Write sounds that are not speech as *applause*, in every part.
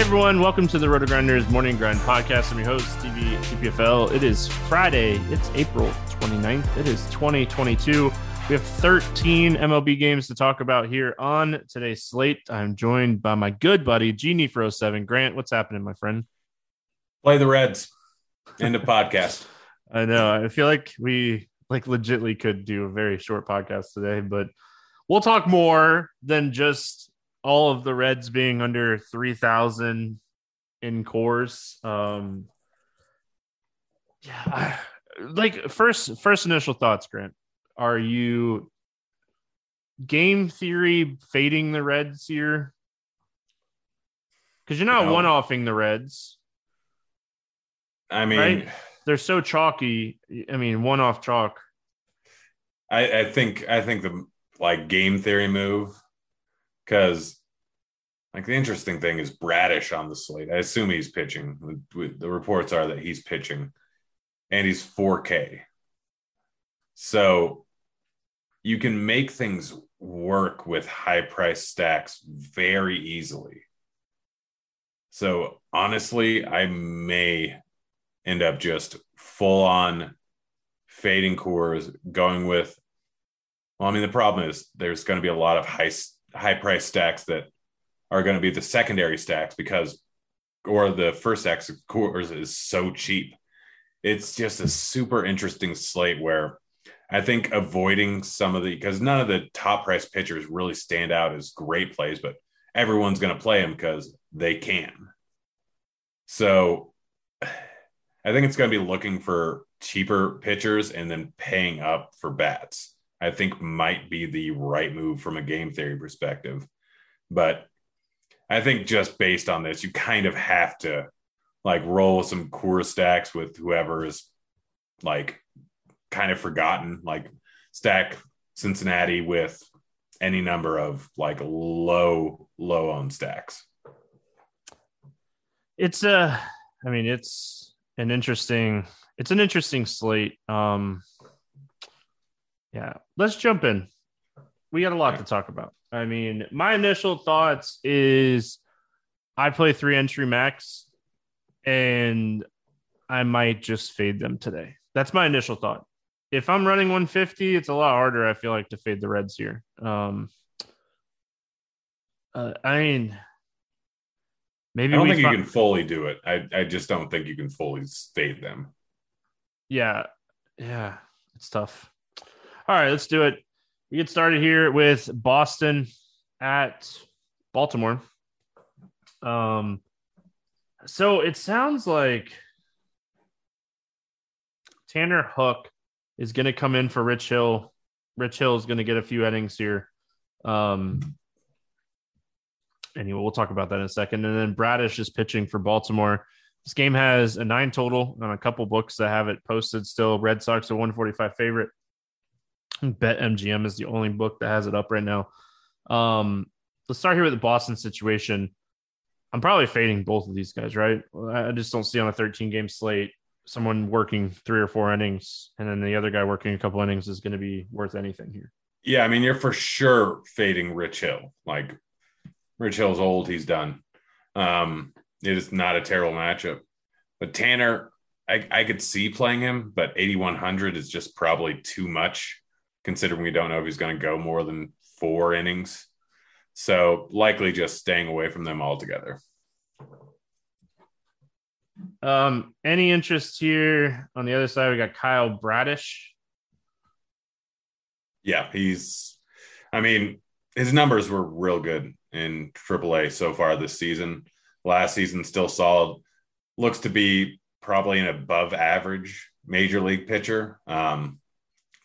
Hey everyone, welcome to the RotoGrinders Morning Grind Podcast. I'm your host, Stevie TPFL. It is Friday. It's April 29th. It is 2022. We have 13 MLB games to talk about here on today's slate. I'm joined by my good buddy, Genie for 07. Grant, what's happening, my friend? Play the Reds. End of podcast. *laughs* I know. I feel like we like legitly could do a very short podcast today, but we'll talk more than just all of the Reds being under 3,000 in Coors. Um, yeah, I, like first first initial thoughts, Grant. Are you game theory fading the Reds here? Because you're not No. one offing the Reds, I mean, right? They're so chalky. I mean, one off chalk. I, I think I think the like game theory move because like the interesting thing is Bradish on the slate. I assume he's pitching. The, reports are that he's pitching, and he's 4K. So you can make things work with high price stacks very easily. So honestly, I may end up just full on fading Coors, going with. Well, I mean, the problem is there's going to be a lot of high high price stacks that are going to be the secondary stacks because, or the first stacks of Coors is so cheap. It's just a super interesting slate where I think avoiding some of the because none of the top price pitchers really stand out as great plays, but everyone's going to play them because they can. So I think it's going to be looking for cheaper pitchers and then paying up for bats. I think might be the right move from a game theory perspective. But I think just based on this, you kind of have to like roll some Coors stacks with whoever is like kind of forgotten, like stack Cincinnati with any number of like low, low owned stacks. It's a, I mean, it's an interesting, it's an interesting slate. Um, yeah, let's jump in. We got a lot to talk about. I mean, my initial thoughts is I play three entry max and I might just fade them today. That's my initial thought. If I'm running 150, it's a lot harder, I feel like, to fade the Reds here. Um, uh, I mean, maybe I don't we think you can fully do it. I, I just don't think you can fully fade them. Yeah. Yeah. It's tough. All right, let's do it. we get started here with Boston at Baltimore. Um, so it sounds like Tanner Houck is going to come in for Rich Hill. Rich Hill is going to get a few innings here. Um, anyway, we'll talk about that in a second. And then Bradish is pitching for Baltimore. This game has a nine total on a couple books that have it posted still. Red Sox are 145 favorite. BetMGM is the only book that has it up right now. Um, let's start here with the Boston situation. I'm probably fading both of these guys, right? I just don't see on a 13 game slate someone working three or four innings and then the other guy working a couple innings is going to be worth anything here. Yeah, I mean, you're for sure fading Rich Hill. Like Rich Hill's old, he's done. Um, it is not a terrible matchup. But Tanner, I, I could see playing him, but 8,100 is just probably too much considering we don't know if he's going to go more than four innings. So likely just staying away from them altogether. Um, any interest here on the other side? We got Kyle Bradish. Yeah, he's. I mean, his numbers were real good in AAA so far this season. Last season, still solid. Looks to be probably an above average major league pitcher. Um,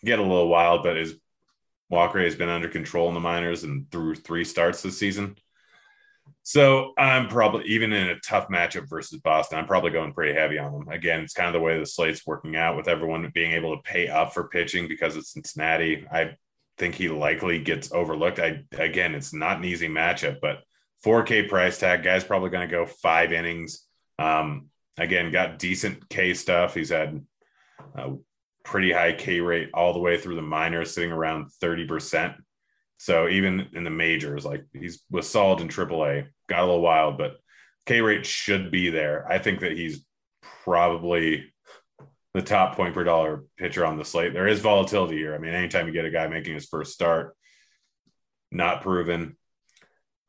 get a little wild, but his walk rate has been under control in the minors and through three starts this season. So I'm probably even in a tough matchup versus Boston. I'm probably going pretty heavy on them. Again, it's kind of the way the slate's working out with everyone being able to pay up for pitching because it's Cincinnati. I think he likely gets overlooked. I again, it's not an easy matchup, but 4K price tag guy's probably going to go five innings. Um, again, got decent K stuff. He's had a pretty high K rate all the way through the minors, sitting around 30%. So even in the majors, like he's was solid in AAA, got a little wild, but K rate should be there. I think that he's probably the top point per dollar pitcher on the slate. There is volatility here. I mean, anytime you get a guy making his first start, not proven,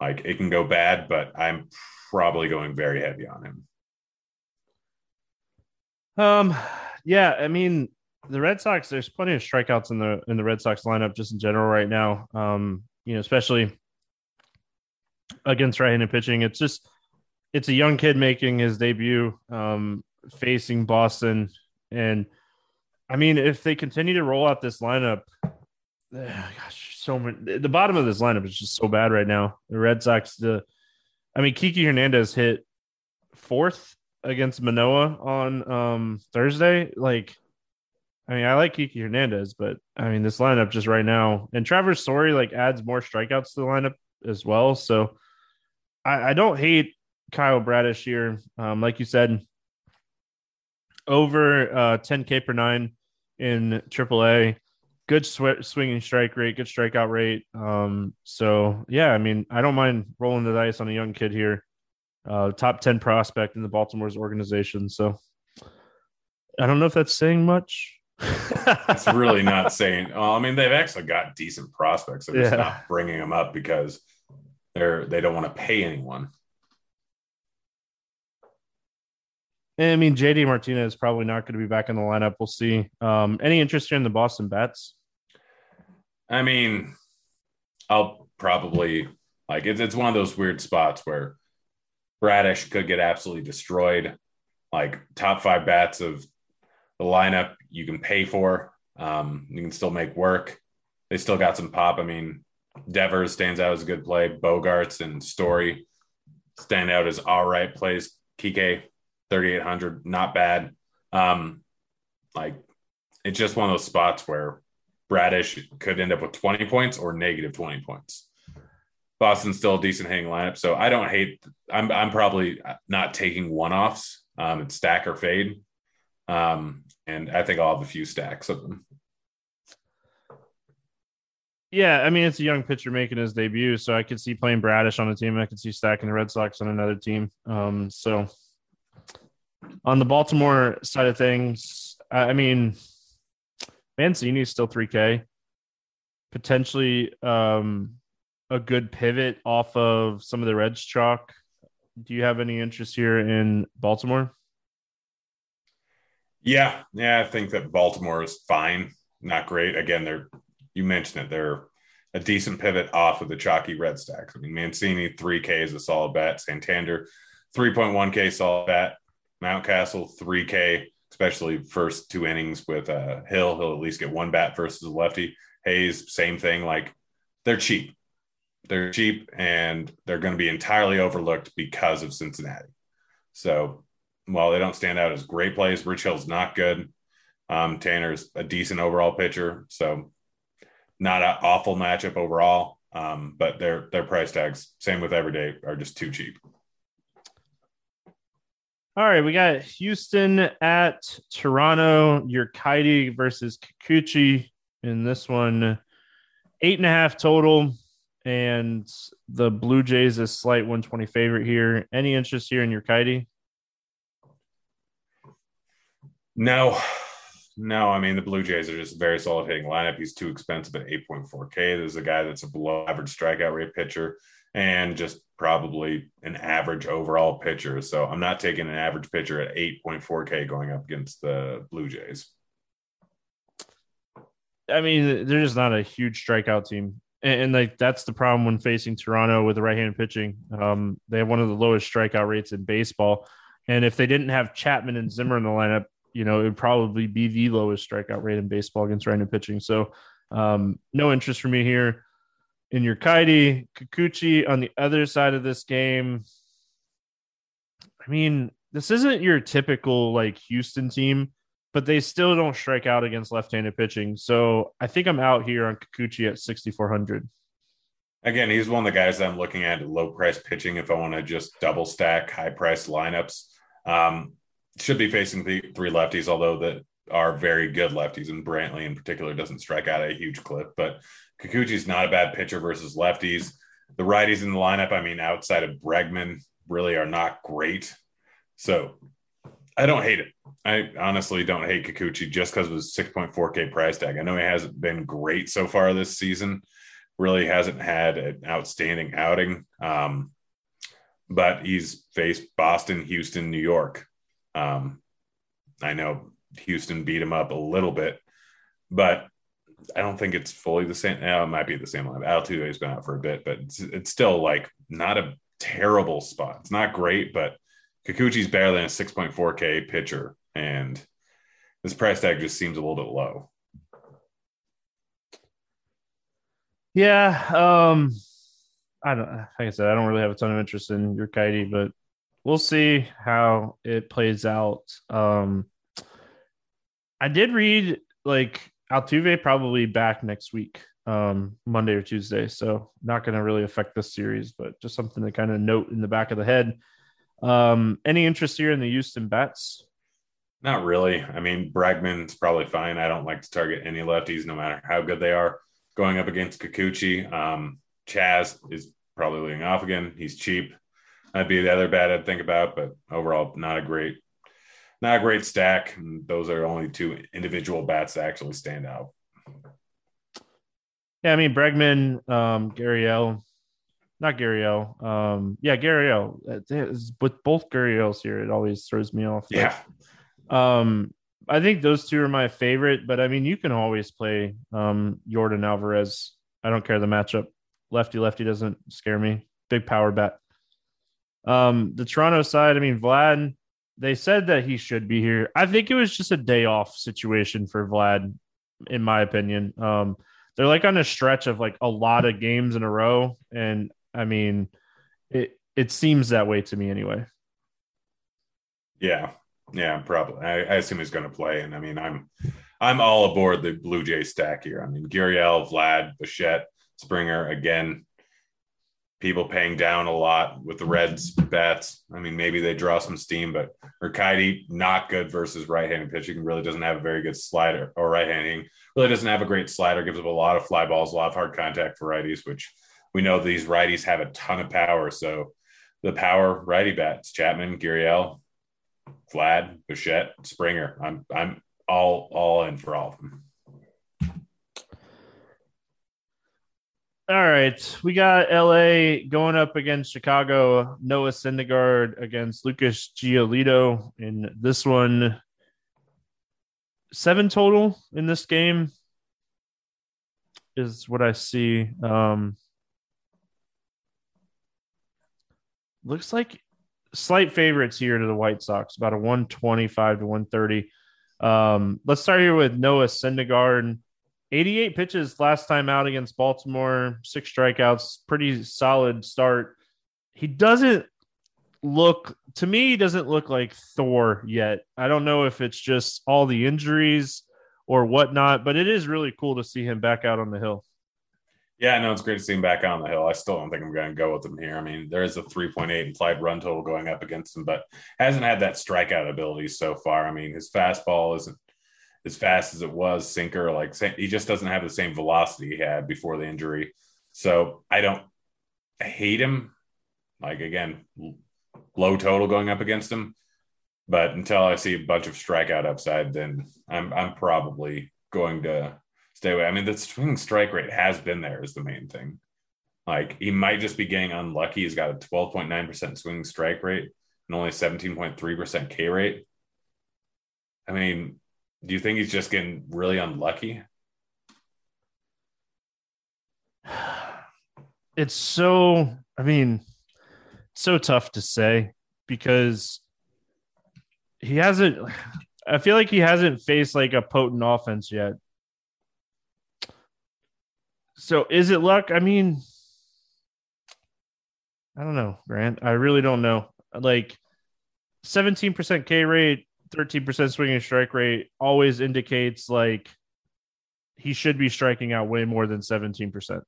like it can go bad, but I'm probably going very heavy on him. Um, yeah, I mean, the Red Sox, there's plenty of strikeouts in the in the Red Sox lineup just in general right now. Um, you know, especially against right-handed pitching. It's just it's a young kid making his debut, um, facing Boston, and I mean, if they continue to roll out this lineup, *sighs* gosh, so many. The bottom of this lineup is just so bad right now. The Red Sox, the, I mean, Kiki Hernandez hit fourth against Manoah on um Thursday. Like I mean, I like Kiki Hernandez, but I mean, this lineup just right now, and Travis Story like adds more strikeouts to the lineup as well. So I, I don't hate Kyle Bradish here. Um, like you said, over uh, 10K per nine in AAA, good sw- swinging strike rate, good strikeout rate. Um, so yeah, I mean, I don't mind rolling the dice on a young kid here. Uh, top 10 prospect in the Baltimore's organization. So I don't know if that's saying much it's really not saying. Well, I mean, they've actually got decent prospects. They're yeah. just not bringing them up because they're they don't want to pay anyone. I mean, JD Martinez is probably not going to be back in the lineup. We'll see. Um, any interest in the Boston bets? I mean, I'll probably like it's, it's one of those weird spots where Bradish could get absolutely destroyed. Like top five bats of the lineup you can pay for. Um, you can still make work. They still got some pop. I mean, Devers stands out as a good play. Bogaerts and Story stand out as all right plays. Kike, 3,800, not bad. Um, like, it's just one of those spots where Bradish could end up with 20 points or negative 20 points. Boston's still a decent hitting lineup. So I don't hate, I'm, I'm probably not taking one offs. Um, it's stack or fade. Um, and I think I'll have a few stacks of them. Yeah, I mean it's a young pitcher making his debut, so I could see playing Bradish on a team. I could see stacking the Red Sox on another team. Um, so on the Baltimore side of things, I mean Mancini is still 3K. Potentially um, a good pivot off of some of the Reds chalk. Do you have any interest here in Baltimore? Yeah, yeah, I think that Baltimore is fine, not great. Again, they're you mentioned it. They're a decent pivot off of the chalky red stacks. I mean, Mancini 3K is a solid bet. Santander 3.1K solid bet. Mountcastle 3K, especially first two innings with uh, Hill. He'll at least get one bat versus a lefty. Hayes, same thing. Like they're cheap. They're cheap and they're going to be entirely overlooked because of Cincinnati. So while they don't stand out as great plays, Rich Hill's not good. Um, Tanner's a decent overall pitcher. So not an awful matchup overall. Um, but their their price tags, same with Everyday, are just too cheap. All right, we got Houston at Toronto. Urquidy versus Kikuchi in this one. Eight and a half total, and the Blue Jays a slight 120 favorite here. Any interest here in Urquidy? No, no. I mean, the Blue Jays are just a very solid hitting lineup. He's too expensive at 8.4K. There's a guy that's a below average strikeout rate pitcher and just probably an average overall pitcher. So I'm not taking an average pitcher at 8.4K going up against the Blue Jays. I mean, they're just not a huge strikeout team. And, and like that's the problem when facing Toronto with the right-handed pitching. Um, they have one of the lowest strikeout rates in baseball. And if they didn't have Chapman and Zimmer in the lineup, you know, it would probably be the lowest strikeout rate in baseball against right-handed pitching. So um, no interest for me here in Urquidy, Kikuchi on the other side of this game. I mean, this isn't your typical like Houston team, but they still don't strike out against left-handed pitching. So I think I'm out here on Kikuchi at 6,400. Again, he's one of the guys I'm looking at low price pitching if I want to just double stack high price lineups. Um, should be facing the three lefties, although that are very good lefties, and Brantley in particular doesn't strike out a huge clip. But Kikuchi's not a bad pitcher versus lefties. The righties in the lineup, I mean, outside of Bregman, really are not great. So I don't hate it. I honestly don't hate Kikuchi just because of his 6.4K price tag. I know he hasn't been great so far this season, really hasn't had an outstanding outing. Um, but he's faced Boston, Houston, New York. Um, I know Houston beat him up a little bit, but I don't think it's fully the same. Yeah, it might be the same line. Altuve has been out for a bit, but it's, it's still like not a terrible spot. It's not great, but Kikuchi's better than a 6.4K pitcher, and this price tag just seems a little bit low. Yeah, um, I don't. Like I said, I don't really have a ton of interest in your Urquidy, but we'll see how it plays out. Um, I did read like Altuve probably back next week, um, Monday or Tuesday. So not going to really affect this series, but just something to kind of note in the back of the head. Um, any interest here in the Houston bats? Not really. I mean, Bregman's probably fine. I don't like to target any lefties, no matter how good they are. Going up against Kikuchi, um, Chas is probably leading off again. He's cheap. That'd be the other bat I'd think about, but overall, not a great not a great stack. And those are only two individual bats that actually stand out. Yeah, I mean Bregman, um, Gurriel, not Gurriel. Um, yeah, Gurriel. With both Gurriels here, it always throws me off. Yeah. um, I think those two are my favorite, but I mean, you can always play um Yordan Alvarez. I don't care the matchup. Lefty lefty doesn't scare me. Big power bat. Um, the Toronto side, I mean, Vlad, they said that he should be here. I think it was just a day off situation for Vlad, in my opinion. Um, they're like on a stretch of like a lot of games in a row, and I mean, it it seems that way to me anyway. Yeah, yeah, probably. I, I assume he's going to play, and I mean, I'm I'm all aboard the Blue Jay stack here. I mean, Gurriel, Vlad, Bichette, Springer again people paying down a lot with the Reds bets. I mean, maybe they draw some steam, but Urquidy not good versus right-handed pitching. Really doesn't have a very good slider or right-handing. Really doesn't have a great slider. Gives up a lot of fly balls, a lot of hard contact for righties, which we know these righties have a ton of power. So the power righty bats: Chapman, Gurriel, Vlad, Bichette, Springer. I'm I'm all all in for all of them. All right, we got LA going up against Chicago. Noah Syndergaard against Lucas Giolito in this one. Seven total in this game. is what I see. Um, looks like slight favorites here to the White Sox, about a 125 to 130. Um, let's start here with Noah Syndergaard. 88 pitches last time out against Baltimore, six strikeouts, pretty solid start. He doesn't look to me he doesn't look like Thor yet. I don't know if it's just all the injuries or whatnot, but it is really cool to see him back out on the hill. Yeah, no, it's great to see him back on the hill. I still don't think I'm going to go with him here. I mean, there is a 3.8 implied run total going up against him, but hasn't had that strikeout ability so far. I mean, his fastball isn't as fast as it was, sinker. Like he just doesn't have the same velocity he had before the injury. So I don't hate him. Like again, low total going up against him. But until I see a bunch of strikeout upside, then I'm I'm probably going to stay away. I mean, the swing strike rate has been there is the main thing. Like he might just be getting unlucky. He's got a 12.9% swing strike rate and only 17.3% K rate. I mean, do you think he's just getting really unlucky? *sighs* It's so, I mean, so tough to say because he hasn't *sighs* I feel like he hasn't faced like a potent offense yet. So is it luck? I mean, I don't know, Grant. I really don't know. Like 17% K rate, 13% swinging strike rate always indicates like he should be striking out way more than 17%.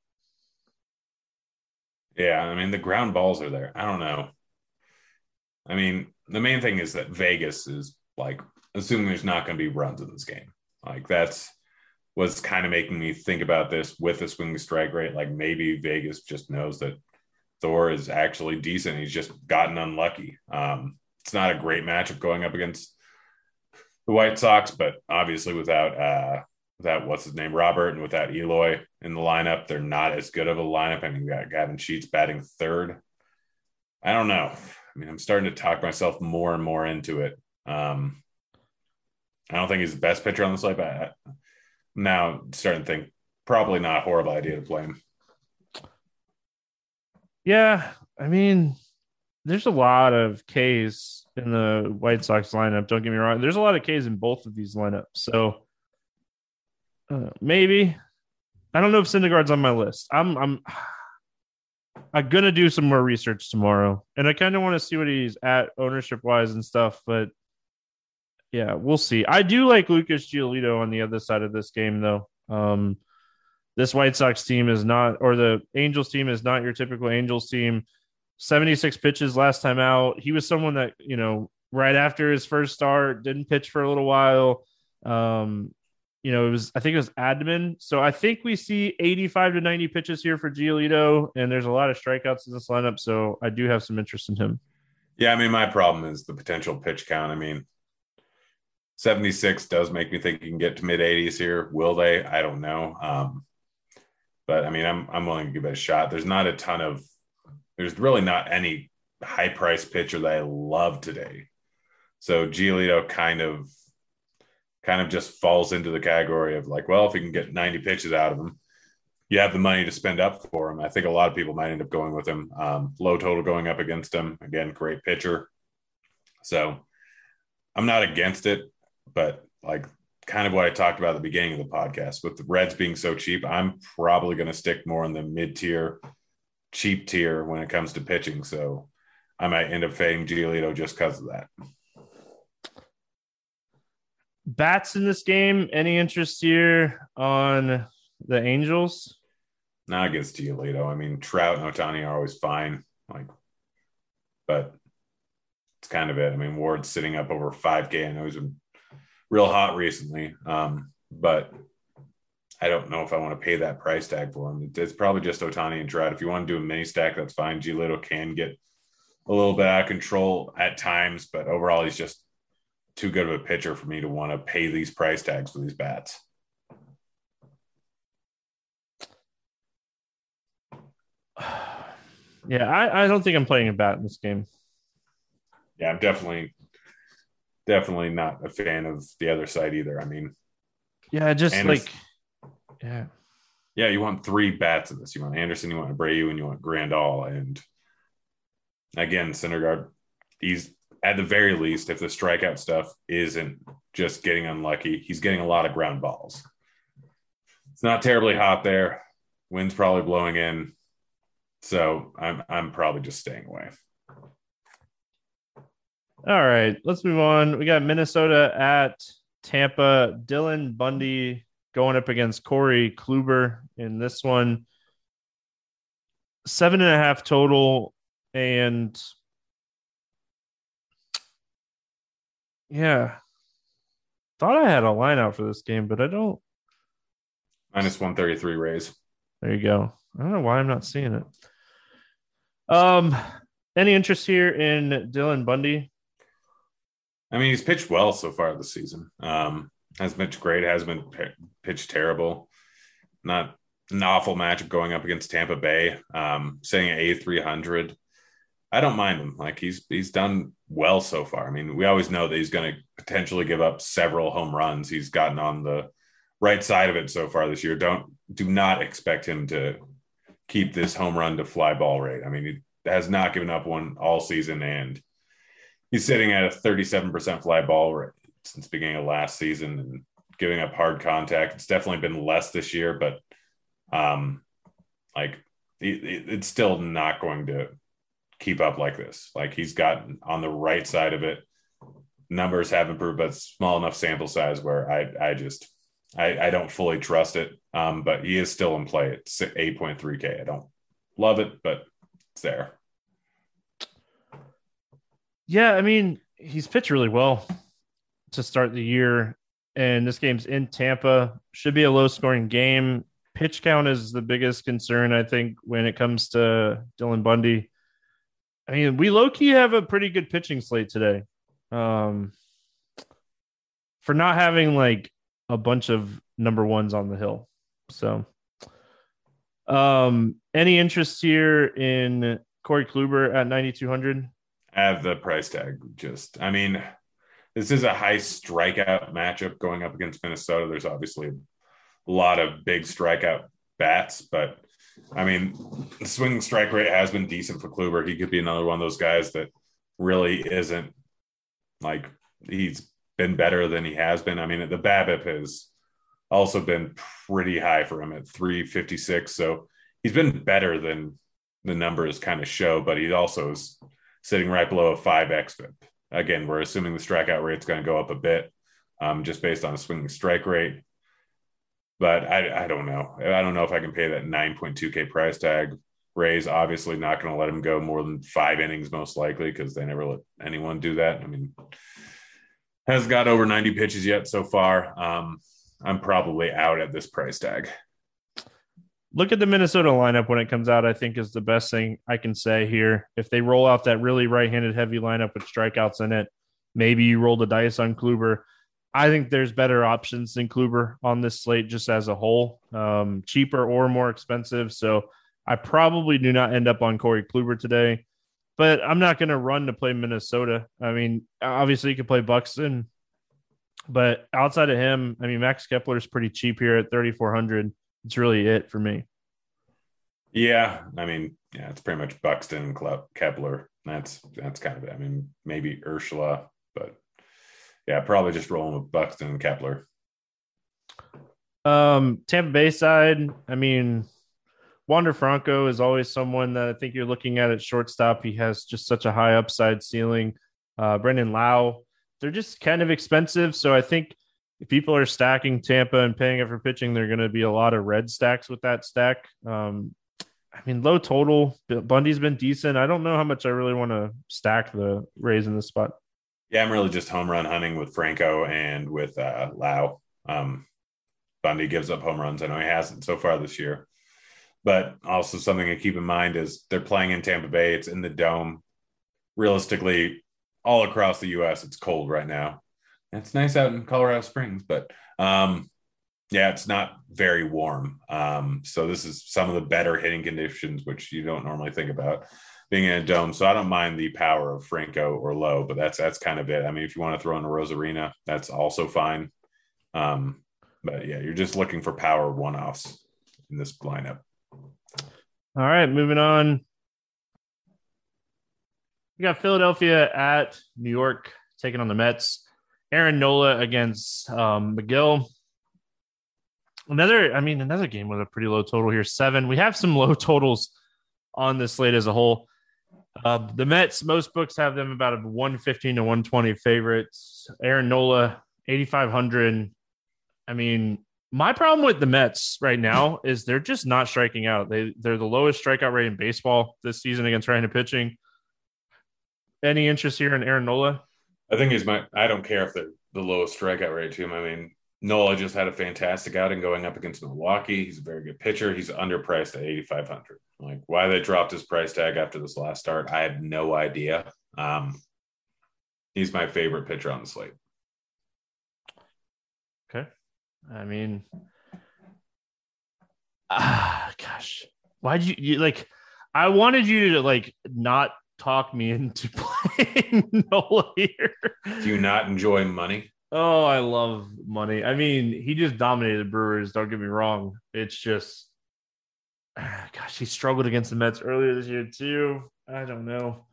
Yeah, I mean the ground balls are there. I don't know. I mean, the main thing is that Vegas is like assuming there's not going to be runs in this game. Like that's was kind of making me think about this with the swing strike rate. Like maybe Vegas just knows that Thor is actually decent. He's just gotten unlucky. Um, it's not a great matchup going up against the White Sox, but obviously without uh, without what's his name Robert and without Eloy in the lineup, they're not as good of a lineup. I mean, we got Gavin Sheets batting third. I don't know. I mean, I'm starting to talk myself more and more into it. Um, I don't think he's the best pitcher on the slate, but I, now starting to think probably not a horrible idea to play him. Yeah, I mean, there's a lot of K's in the White Sox lineup. Don't get me wrong. There's a lot of K's in both of these lineups. So uh, maybe I don't know if Syndergaard's on my list. I'm I'm I'm gonna do some more research tomorrow, and I kind of want to see what he's at ownership wise and stuff. But yeah, we'll see. I do like Lucas Giolito on the other side of this game, though. Um, this White Sox team is not, or the Angels team is not your typical Angels team. 76 pitches last time out. He was someone that, you know, right after his first start, didn't pitch for a little while. Um, you know, it was, I think it was Adman. So I think we see 85 to 90 pitches here for Giolito, and there's a lot of strikeouts in this lineup. So I do have some interest in him. Yeah. I mean, my problem is the potential pitch count. I mean, 76 does make me think you can get to mid 80s here. Will they? I don't know. Um, but I mean, I'm I'm willing to give it a shot. There's not a ton of there's really not any high price pitcher that I love today. So Giolito kind of kind of just falls into the category of like, well, if you can get 90 pitches out of him, you have the money to spend up for him. I think a lot of people might end up going with him. Um, low total going up against him. Again, great pitcher. So I'm not against it but like kind of what I talked about at the beginning of the podcast with the Reds being so cheap, I'm probably going to stick more in the mid tier, cheap tier when it comes to pitching. So I might end up fading Giolito just because of that. Bats in this game. Any interest here on the Angels? Not against Giolito. I mean, Trout and Ohtani are always fine. Like, but it's kind of it. I mean, Ward's sitting up over 5K. I know he's been real hot recently. Um, but I don't know if I want to pay that price tag for him. It's probably just Ohtani and Trout. If you want to do a mini stack, that's fine. Giolito can get a little bit out of control at times, but overall, he's just too good of a pitcher for me to want to pay these price tags for these bats. *sighs* Yeah, I, I don't think I'm playing a bat in this game. Yeah, I'm definitely definitely not a fan of the other side either. I mean, yeah, just like, yeah, yeah, you want three bats in this. You want Anderson, you want Abreu, and you want Grandal. And again, Syndergaard, he's at the very least, if the strikeout stuff isn't just getting unlucky, he's getting a lot of ground balls. It's not terribly hot there. Wind's probably blowing in. So I'm I'm probably just staying away. All right, let's move on. We got Minnesota at Tampa. Dylan Bundy going up against Corey Kluber in this one. Seven and a half total. And yeah, thought I had a line out for this game, but I don't. Minus 133 Rays. There you go. I don't know why I'm not seeing it. Um, any interest here in Dylan Bundy? I mean, he's pitched well so far this season. Um, has pitched great, has been pitched terrible. Not an awful matchup going up against Tampa Bay. Um, sitting at A three hundred. I don't mind him. Like he's he's done well so far. I mean, we always know that he's going to potentially give up several home runs. He's gotten on the right side of it so far this year. Don't do not expect him to keep this home run to fly ball rate. I mean, he has not given up one all season, and he's sitting at a 37% fly ball rate since beginning of last season and giving up hard contact. It's definitely been less this year, but um, like it's still not going to keep up like this. Like he's gotten on the right side of it. Numbers have improved, but small enough sample size where I I just I, I don't fully trust it. Um, but he is still in play at 8.3K. I don't love it, but it's there. Yeah, I mean, he's pitched really well to start the year. And this game's in Tampa. Should be a low scoring game. Pitch count is the biggest concern, I think, when it comes to Dylan Bundy. I mean, we low key have a pretty good pitching slate today. Um, for not having like a bunch of number ones on the hill. So, um, any interest here in Corey Kluber at 9,200? I have the price tag. Just, I mean, this is a high strikeout matchup going up against Minnesota. There's obviously a lot of big strikeout bats, but I mean, the swing strike rate has been decent for Kluber. He could be another one of those guys that really isn't like he's been better than he has been. I mean, the BABIP has also been pretty high for him at 356. So he's been better than the numbers kind of show, but he also is sitting right below a 5 xFIP. Again, we're assuming the strikeout rate's going to go up a bit um, just based on a swinging strike rate. But I, I don't know. I don't know if I can pay that 9.2K price tag. Rays obviously not going to let him go more than five innings, most likely, because they never let anyone do that. I mean, has got over 90 pitches yet so far. Um, I'm probably out at this price tag. Look at the Minnesota lineup when it comes out, I think is the best thing I can say here. If they roll out that really right handed heavy lineup with strikeouts in it, maybe you roll the dice on Kluber. I think there's better options than Kluber on this slate just as a whole, um, cheaper or more expensive. So I probably do not end up on Corey Kluber today but I'm not going to run to play Minnesota. I mean, obviously you could play Buxton, but outside of him, I mean, Max Kepler is pretty cheap here at 3,400. It's really it for me. Yeah, I mean, yeah, it's pretty much Buxton and Kepler. That's that's kind of it. I mean, maybe Urshela, but yeah, probably just rolling with Buxton and Kepler. Um, Tampa Bay side, I mean, Wander Franco is always someone that I think you're looking at at shortstop. He has just such a high upside ceiling. Uh, Brandon Lowe, they're just kind of expensive. So I think if people are stacking Tampa and paying it for pitching, there are going to be a lot of red stacks with that stack. Um, I mean, low total. Bundy's been decent. I don't know how much I really want to stack the Rays in this spot. Yeah, I'm really just home run hunting with Franco and with uh, Lowe. Um, Bundy gives up home runs. I know he hasn't so far this year. But also something to keep in mind is they're playing in Tampa Bay. It's in the dome. Realistically, all across the U.S., it's cold right now. It's nice out in Colorado Springs, but um, yeah, it's not very warm. Um, so this is some of the better hitting conditions, which you don't normally think about being in a dome. So I don't mind the power of Franco or Lowe, but that's that's kind of it. I mean, if you want to throw in a Arozarena, that's also fine. Um, but yeah, you're just looking for power one offs in this lineup. All right, moving on. We got Philadelphia at New York taking on the Mets. Aaron Nola against um, Megill. Another, I mean, another game with a pretty low total here, seven. We have some *laughs* low totals on this slate as a whole. Uh, the Mets, most books have them about a 115 to 120 favorites. Aaron Nola, 8,500. I mean, my problem with the Mets right now is they're just not striking out. They they're the lowest strikeout rate in baseball this season against right-handed pitching. Any interest here in Aaron Nola? I think he's my. I don't care if they're the lowest strikeout rate to him. I mean, Nola just had a fantastic outing going up against Milwaukee. He's a very good pitcher. He's underpriced at 8,500. Like why they dropped his price tag after this last start, I have no idea. Um, he's my favorite pitcher on the slate. Okay. I mean, *sighs* ah, gosh, why'd you, you like? I wanted you to like not talk me into *laughs* playing Nola here. Do you not enjoy money? Oh, I love money. I mean, he just dominated the Brewers. Don't get me wrong. It's just, *sighs* gosh, he struggled against the Mets earlier this year too. I don't know.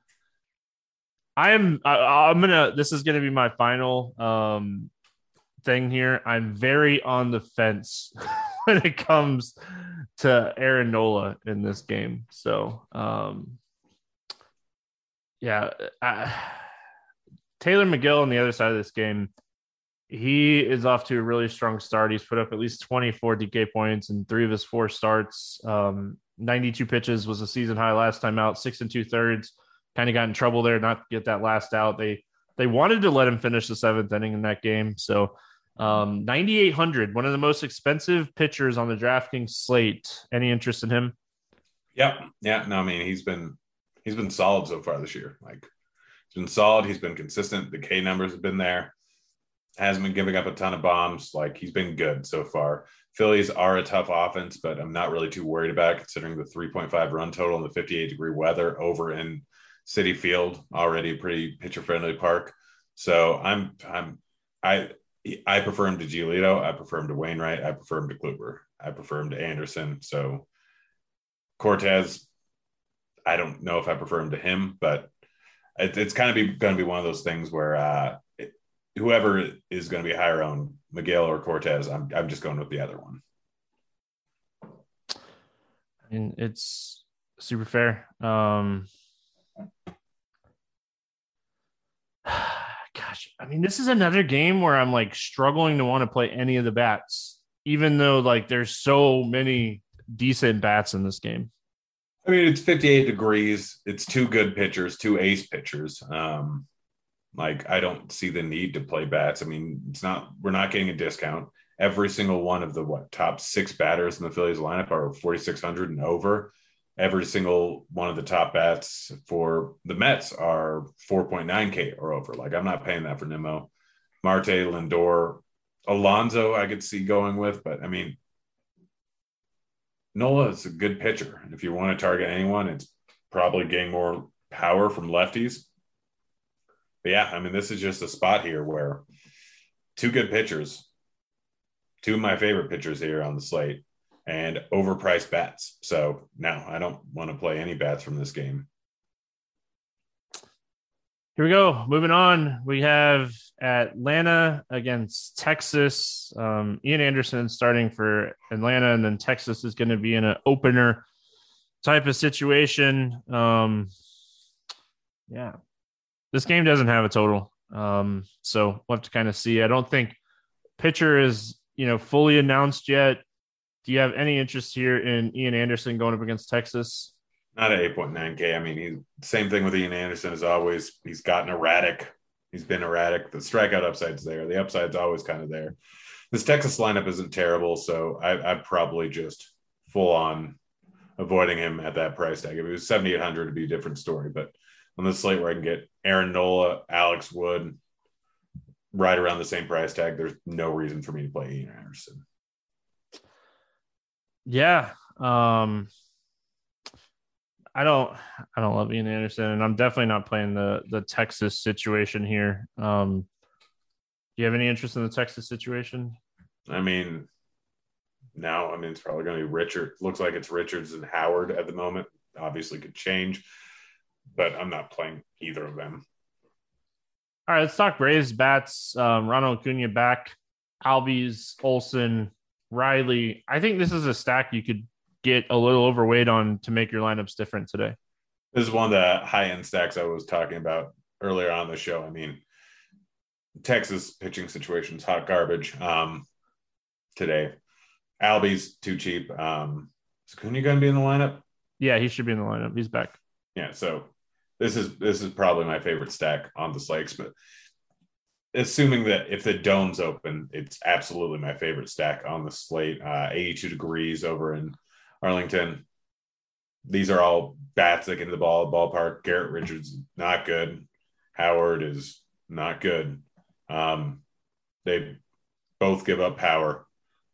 I am. I, I'm gonna. This is gonna be my final um thing here. I'm very on the fence *laughs* when it comes to Aaron Nola in this game. So, um, yeah, I, Tylor Megill on the other side of this game, he is off to a really strong start. He's put up at least 24 DK points in three of his four starts. Um, 92 pitches was a season high last time out, six and two thirds. Kind of got in trouble there not get that last out. They they wanted to let him finish the seventh inning in that game. So um, 9,800, one of the most expensive pitchers on the DraftKings slate. Any interest in him? Yep. Yeah. No, I mean, he's been, he's been solid so far this year. Like he's been solid. He's been consistent. The K numbers have been there. Hasn't been giving up a ton of bombs. Like he's been good so far. Phillies are a tough offense, but I'm not really too worried about it considering the 3.5 run total and the 58 degree weather over in Citi Field, already a pretty pitcher friendly park. So I'm, I'm, I, I prefer him to Giolito. I prefer him to Wainwright. I prefer him to Kluber. I prefer him to Anderson. So Cortes, I don't know if I prefer him to him, but it, it's kind of be, going to be one of those things where uh, it, whoever is going to be higher on Megill or Cortes, I'm, I'm just going with the other one. And it's super fair. Um, *sighs* gosh, I mean, this is another game where I'm like struggling to want to play any of the bats, even though like there's so many decent bats in this game. I mean, it's 58 degrees. It's two good pitchers, two ace pitchers. Um, like I don't see the need to play bats. I mean, it's not we're not getting a discount. Every single one of the what top six batters in the Phillies lineup are 4,600 and over every single one of the top bats for the Mets are 4.9K or over. Like I'm not paying that for Nimmo. Marte, Lindor, Alonso, I could see going with, but I mean, Nola is a good pitcher. If you want to target anyone, it's probably getting more power from lefties. But yeah, I mean, this is just a spot here where two good pitchers, two of my favorite pitchers here on the slate, and overpriced bats. So now I don't want to play any bats from this game. Here we go. Moving on, we have Atlanta against Texas. Um, Ian Anderson starting for Atlanta, and then Texas is going to be in an opener type of situation. Um, yeah, this game doesn't have a total, um, so we'll have to kind of see. I don't think pitcher is you know fully announced yet. Do you have any interest here in Ian Anderson going up against Texas? Not at 8.9K. I mean, he's same thing with Ian Anderson as always. He's gotten erratic. He's been erratic. The strikeout upside's there. The upside's always kind of there. This Texas lineup isn't terrible, so I, I'd probably just full on avoiding him at that price tag. If it was 7,800, it'd be a different story. But on this slate where I can get Aaron Nola, Alex Wood, right around the same price tag, there's no reason for me to play Ian Anderson. Yeah. Um, I don't I don't love Ian Anderson, and I'm definitely not playing the the Texas situation here. Um, do you have any interest in the Texas situation? I mean, now I mean it's probably going to be Richard. Looks like it's Richards and Howard at the moment. Obviously, could change, but I'm not playing either of them. All right, let's talk Braves bats. Um, Ronald Acuna back, Albies, Olson, Riley. I think this is a stack you could get a little overweight on to make your lineups different today. This is one of the high end stacks I was talking about earlier on the show. I mean, Texas pitching situations hot garbage um, today. Albies too cheap. Um, is Acuna going to be in the lineup? Yeah, he should be in the lineup. He's back. Yeah, so this is this is probably my favorite stack on the slakes, but assuming that if the dome's open, it's absolutely my favorite stack on the slate. Uh, 82 degrees over in Arlington. These are all bats that get the ball ballpark. Garrett Richards not good. Howard is not good. Um, they both give up power.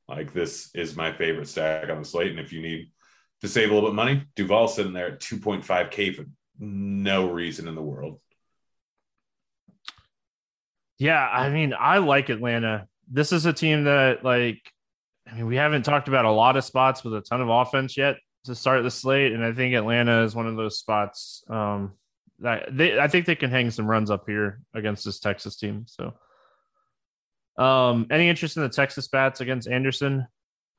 Like this is my favorite stack on the slate. And if you need to save a little bit of money, Duvall's sitting there at 2.5K for no reason in the world. Yeah, I mean, I like Atlanta. This is a team that, like, I mean, we haven't talked about a lot of spots with a ton of offense yet to start the slate, and I think Atlanta is one of those spots. Um, that they, I think they can hang some runs up here against this Texas team. So, um, any interest in the Texas bats against Anderson?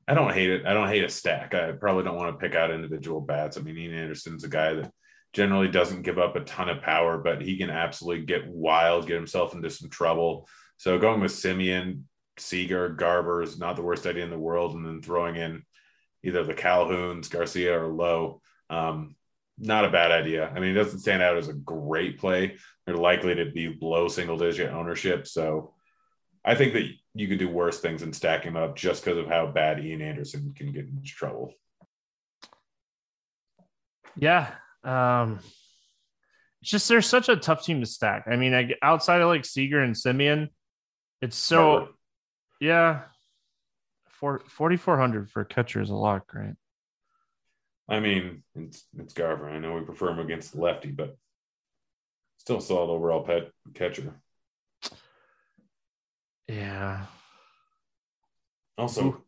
I don't hate it. I don't hate a stack. I probably don't want to pick out individual bats. I mean, Ian Anderson's a guy that generally doesn't give up a ton of power, but he can absolutely get wild, get himself into some trouble. So going with Semien, Seager, Garver is not the worst idea in the world, and then throwing in either the Calhouns, Garcia, or Lowe. Um, not a bad idea. I mean, it doesn't stand out as a great play. They're likely to be low single digit ownership. So I think that you could do worse things than stack him up just because of how bad Ian Anderson can get into trouble. Yeah. Um, it's just there's such a tough team to stack. I mean, I, outside of like Seager and Semien, it's so, yeah. 4,400 for a catcher is a lot, Grant. I mean, it's it's Garver. I know we prefer him against the lefty, but still solid overall pet catcher. Yeah. Also, Ooh.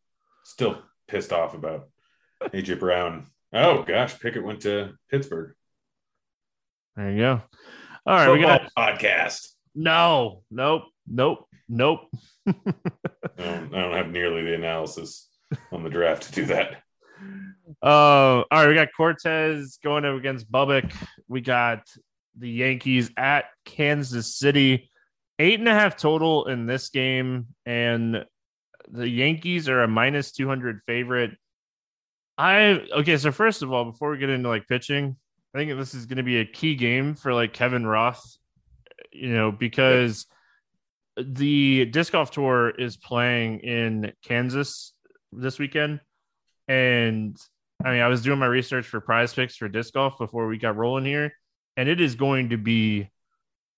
still pissed off about AJ Brown. Oh gosh, Pickett went to Pittsburgh. There you go. All right, Football we got podcast. No, nope, nope, nope. *laughs* I, don't, I don't have nearly the analysis on the draft to do that. Uh, all right, we got Cortes going up against Bubbick. We got the Yankees at Kansas City. Eight and a half total in this game, and the Yankees are a minus 200 favorite. I okay, so first of all, before we get into like pitching, I think this is going to be a key game for like Kevin Roth, you know, because the disc golf tour is playing in Kansas this weekend. And I mean, I was doing my research for prize picks for disc golf before we got rolling here, and it is going to be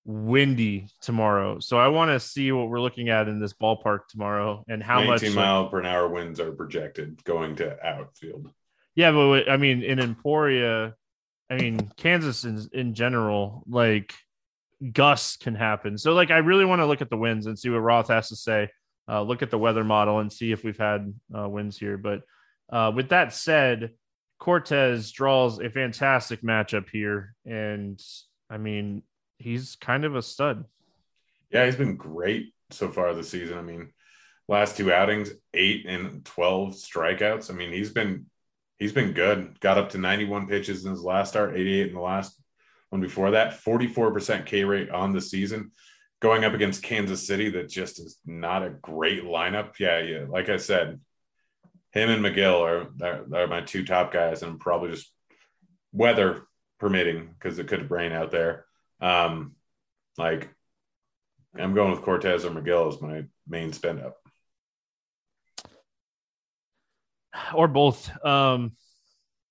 windy tomorrow. So I want to see what we're looking at in this ballpark tomorrow and how 19 much 19 mile per hour winds are projected going to outfield. Yeah, but I mean, in Emporia, I mean, Kansas in, in general, like gusts can happen. So, like, I really want to look at the winds and see what Roth has to say. Uh, look at the weather model and see if we've had uh, winds here. But uh, with that said, Cortes draws a fantastic matchup here, and I mean, he's kind of a stud. Yeah, he's been great so far this season. I mean, last two outings, eight and twelve strikeouts. I mean, he's been he's been good. Got up to ninety one pitches in his last start, eighty eight in the last one before that. Forty four percent K rate on the season. Going up against Kansas City, that just is not a great lineup. Yeah, yeah. Like I said, him and Megill are, are, are my two top guys, and probably just weather permitting because it could rain out there. Um, like I'm going with Cortes or Megill as my main spend up. Or both. Um,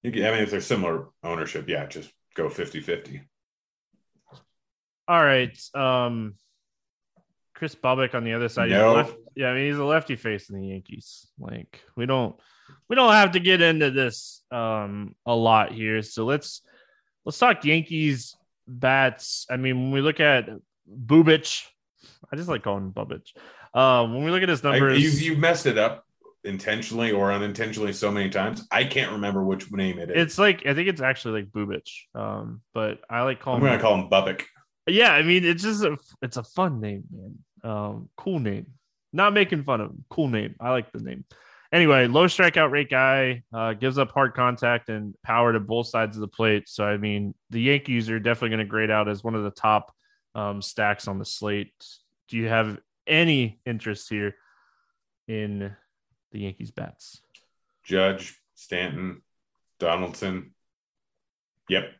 I mean, if they're similar ownership, yeah, just go 50 50. All right. Um, Kris Bubic on the other side. No. Left, yeah, I mean he's a lefty face in the Yankees. Like we don't we don't have to get into this um a lot here. So let's let's talk Yankees bats. I mean, when we look at Bubic, I just like calling him Bubic. Uh, when we look at his numbers, I, you you messed it up intentionally or unintentionally so many times. I can't remember which name it is. It's like I think it's actually like Bubich. Um, but I like calling. I'm going to call him Bubbick. Yeah, I mean it's just a it's a fun name, man. Um, cool name. Not making fun of him. Cool name. I like the name. Anyway, low strikeout rate guy uh, gives up hard contact and power to both sides of the plate. So I mean, the Yankees are definitely going to grade out as one of the top um, stacks on the slate. Do you have any interest here in the Yankees bats? Judge, Stanton, Donaldson. Yep.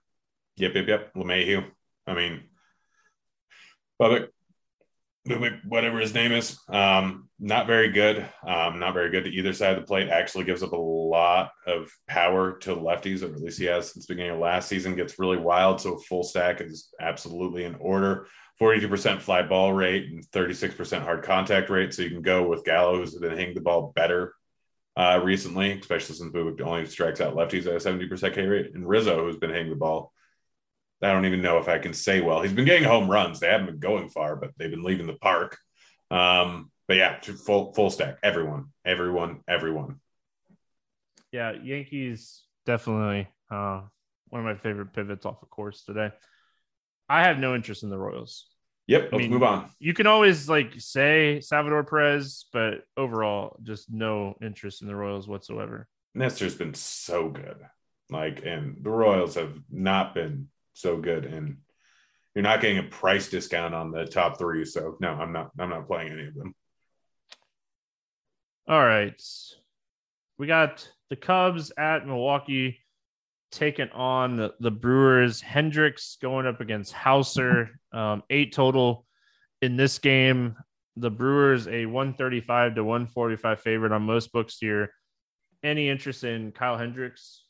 Yep, yep, yep. LeMahieu. I mean, Bubbick, Bubbick, whatever his name is, um, not very good. Um, not very good to either side of the plate. Actually gives up a lot of power to lefties, or at least he has since the beginning of last season. Gets really wild. So full stack is absolutely in order. 42% fly ball rate and 36% hard contact rate. So you can go with Gallo, who's been hitting the ball better uh, recently, especially since Bubic only strikes out lefties at a 70% K rate. And Rizzo, who's been hitting the ball, I don't even know if I can say well. He's been getting home runs. They haven't been going far, but they've been leaving the park. Um, but yeah, full full stack. Everyone, everyone, everyone. Yeah, Yankees definitely uh, one of my favorite pivots off of Coors today. I have no interest in the Royals. Yep, let's I mean, move on. You can always like say Salvador Perez, but overall, just no interest in the Royals whatsoever. Nestor's been so good. Like, and the Royals have not been so good. And you're not getting a price discount on the top three. So no, I'm not I'm not playing any of them. All right. We got the Cubs at Milwaukee taking on the, the Brewers. Hendricks going up against Houser. Um, eight total in this game. The Brewers a 135 to 145 favorite on most books here. Any interest in Kyle Hendricks?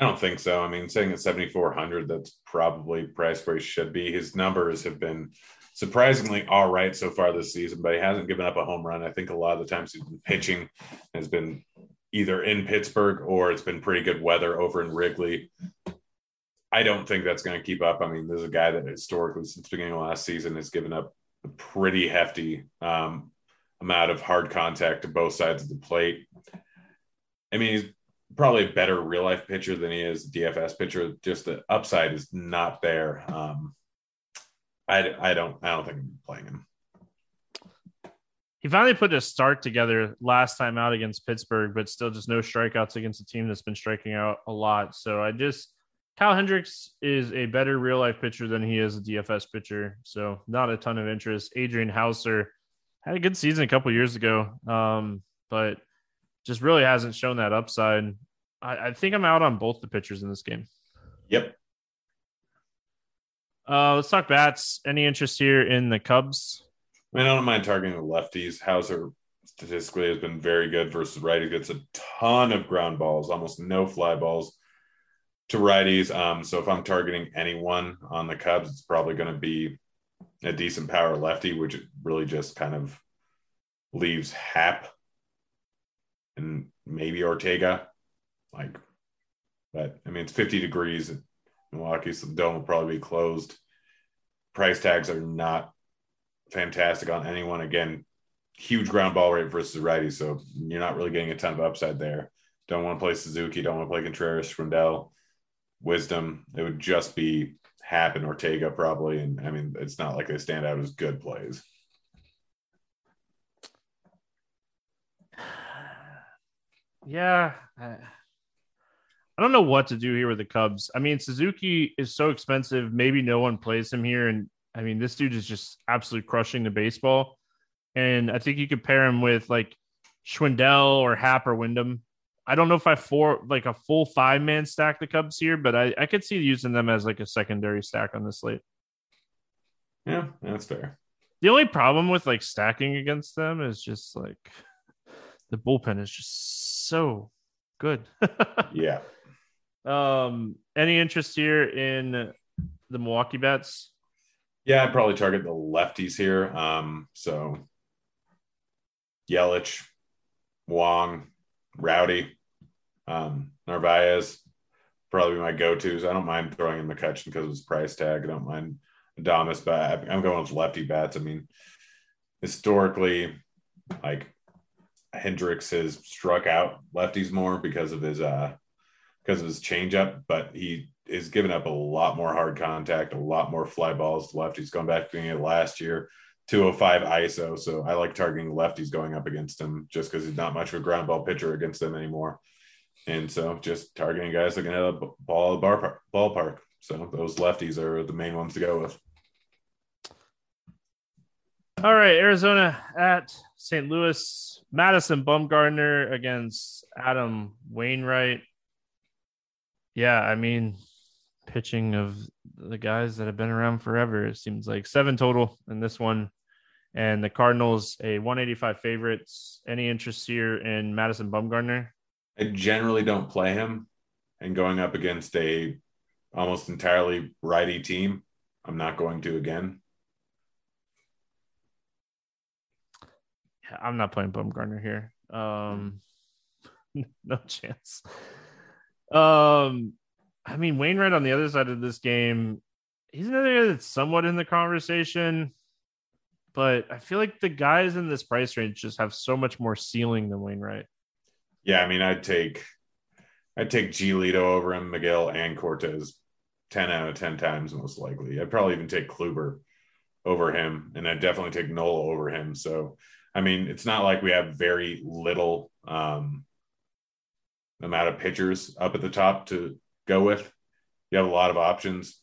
I don't think so. I mean, saying at 7,400, that's probably price where he should be. His numbers have been surprisingly all right so far this season, but he hasn't given up a home run. I think a lot of the times he's been pitching has been either in Pittsburgh or it's been pretty good weather over in Wrigley. I don't think that's going to keep up. I mean, there's a guy that historically, since the beginning of last season, has given up a pretty hefty um, amount of hard contact to both sides of the plate. I mean, he's probably a better real life pitcher than he is DFS pitcher. Just the upside is not there. Um, I, I don't I don't think I'm playing him. He finally put a start together last time out against Pittsburgh, but still just no strikeouts against a team that's been striking out a lot. So I just Kyle Hendricks is a better real life pitcher than he is a DFS pitcher. So not a ton of interest. Adrian Houser had a good season a couple years ago, um, but just really hasn't shown that upside. I, I, think I'm out on both the pitchers in this game. Yep. Uh, let's talk bats. Any interest here in the Cubs? I mean, I don't mind targeting the lefties. Houser statistically has been very good versus righties. Gets a ton of ground balls, almost no fly balls to righties. Um, so if I'm targeting anyone on the Cubs, it's probably going to be a decent power lefty, which really just kind of leaves Happ and maybe Ortega. Like, but I mean, it's 50 degrees in Milwaukee, so the dome will probably be closed. Price tags are not fantastic on anyone. Again, huge ground ball rate versus righty, so you're not really getting a ton of upside there. Don't want to play Suzuki. Don't want to play Contreras, Schwindel, Wisdom. It would just be Happ and Ortega probably, and I mean, it's not like they stand out as good plays. Yeah. I, I don't know what to do here with the Cubs. I mean, Suzuki is so expensive. Maybe no one plays him here. And I mean, this dude is just absolutely crushing the baseball. And I think you could pair him with like Schwindel or Happ or Wyndham. I don't know if I four like a full five man stack the Cubs here, but I, I could see using them as like a secondary stack on this slate. Yeah, that's fair. The only problem with like stacking against them is just like the bullpen is just so good. *laughs* yeah. Um, any interest here in the Milwaukee bets? Yeah, I'd probably target the lefties here. Um, so Yelich, Wong, Rowdy, um, Narvaez, probably my go-tos. I don't mind throwing in McCutchen because of his price tag. I don't mind Adames, but I'm going with lefty bats. I mean, historically, like Hendricks has struck out lefties more because of his uh because of his changeup, but he is giving up a lot more hard contact, a lot more fly balls to lefties going back to being it last year. 205 ISO. So I like targeting lefties going up against him just because he's not much of a ground ball pitcher against them anymore. And so just targeting guys that can hit a ball ballpark. So those lefties are the main ones to go with. All right, Arizona at St. Louis. Madison Bumgarner against Adam Wainwright. Yeah, I mean, pitching of the guys that have been around forever. It seems like seven total in this one. And the Cardinals, a 185 favorites. Any interest here in Madison Bumgarner? I generally don't play him. And going up against a almost entirely righty team, I'm not going to again. I'm not playing Bumgarner here. Um, *laughs* no chance. Um, I mean, Wainwright on the other side of this game, he's another guy that's somewhat in the conversation, but I feel like the guys in this price range just have so much more ceiling than Wainwright. Yeah, I mean, I'd take I'd take Giolito over him, Megill and Cortes, ten out of ten times most likely. I'd probably even take Kluber over him, and I'd definitely take Nola over him. So, I mean, it's not like we have very little um, amount of pitchers up at the top to go with. You have a lot of options.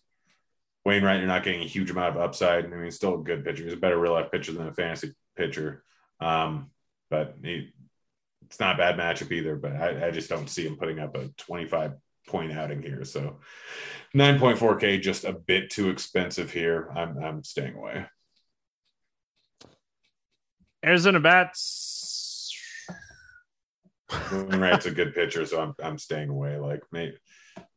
Wainwright, you're not getting a huge amount of upside. I mean, still a good pitcher. He's a better real life pitcher than a fantasy pitcher. Um, but he, it's not a bad matchup either. But I, I just don't see him putting up a 25 point outing here. So 9.4K, just a bit too expensive here. I'm, I'm staying away. Arizona Bats Wainwright's a good pitcher, so I'm I'm staying away. Like maybe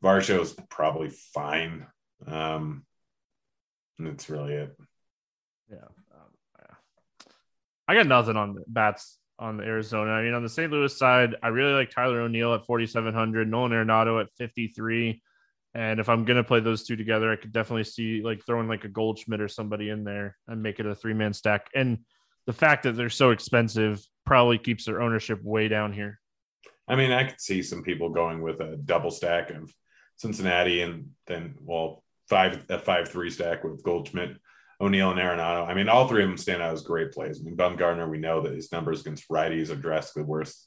Varsho's probably fine. Um, and that's really it. Yeah. Um, yeah. I got nothing on the bats on the Arizona. I mean, on the St. Louis side, I really like Tyler O'Neill at 4,700, Nolan Arenado at 53. And if I'm going to play those two together, I could definitely see like throwing like a Goldschmidt or somebody in there and make it a three man stack. And the fact that they're so expensive probably keeps their ownership way down here. I mean, I could see some people going with a double stack of Cincinnati and then, well, five a five three stack with Goldschmidt, O'Neill, and Arenado. I mean, all three of them stand out as great plays. I mean, Bumgarner, we know that his numbers against righties are drastically worse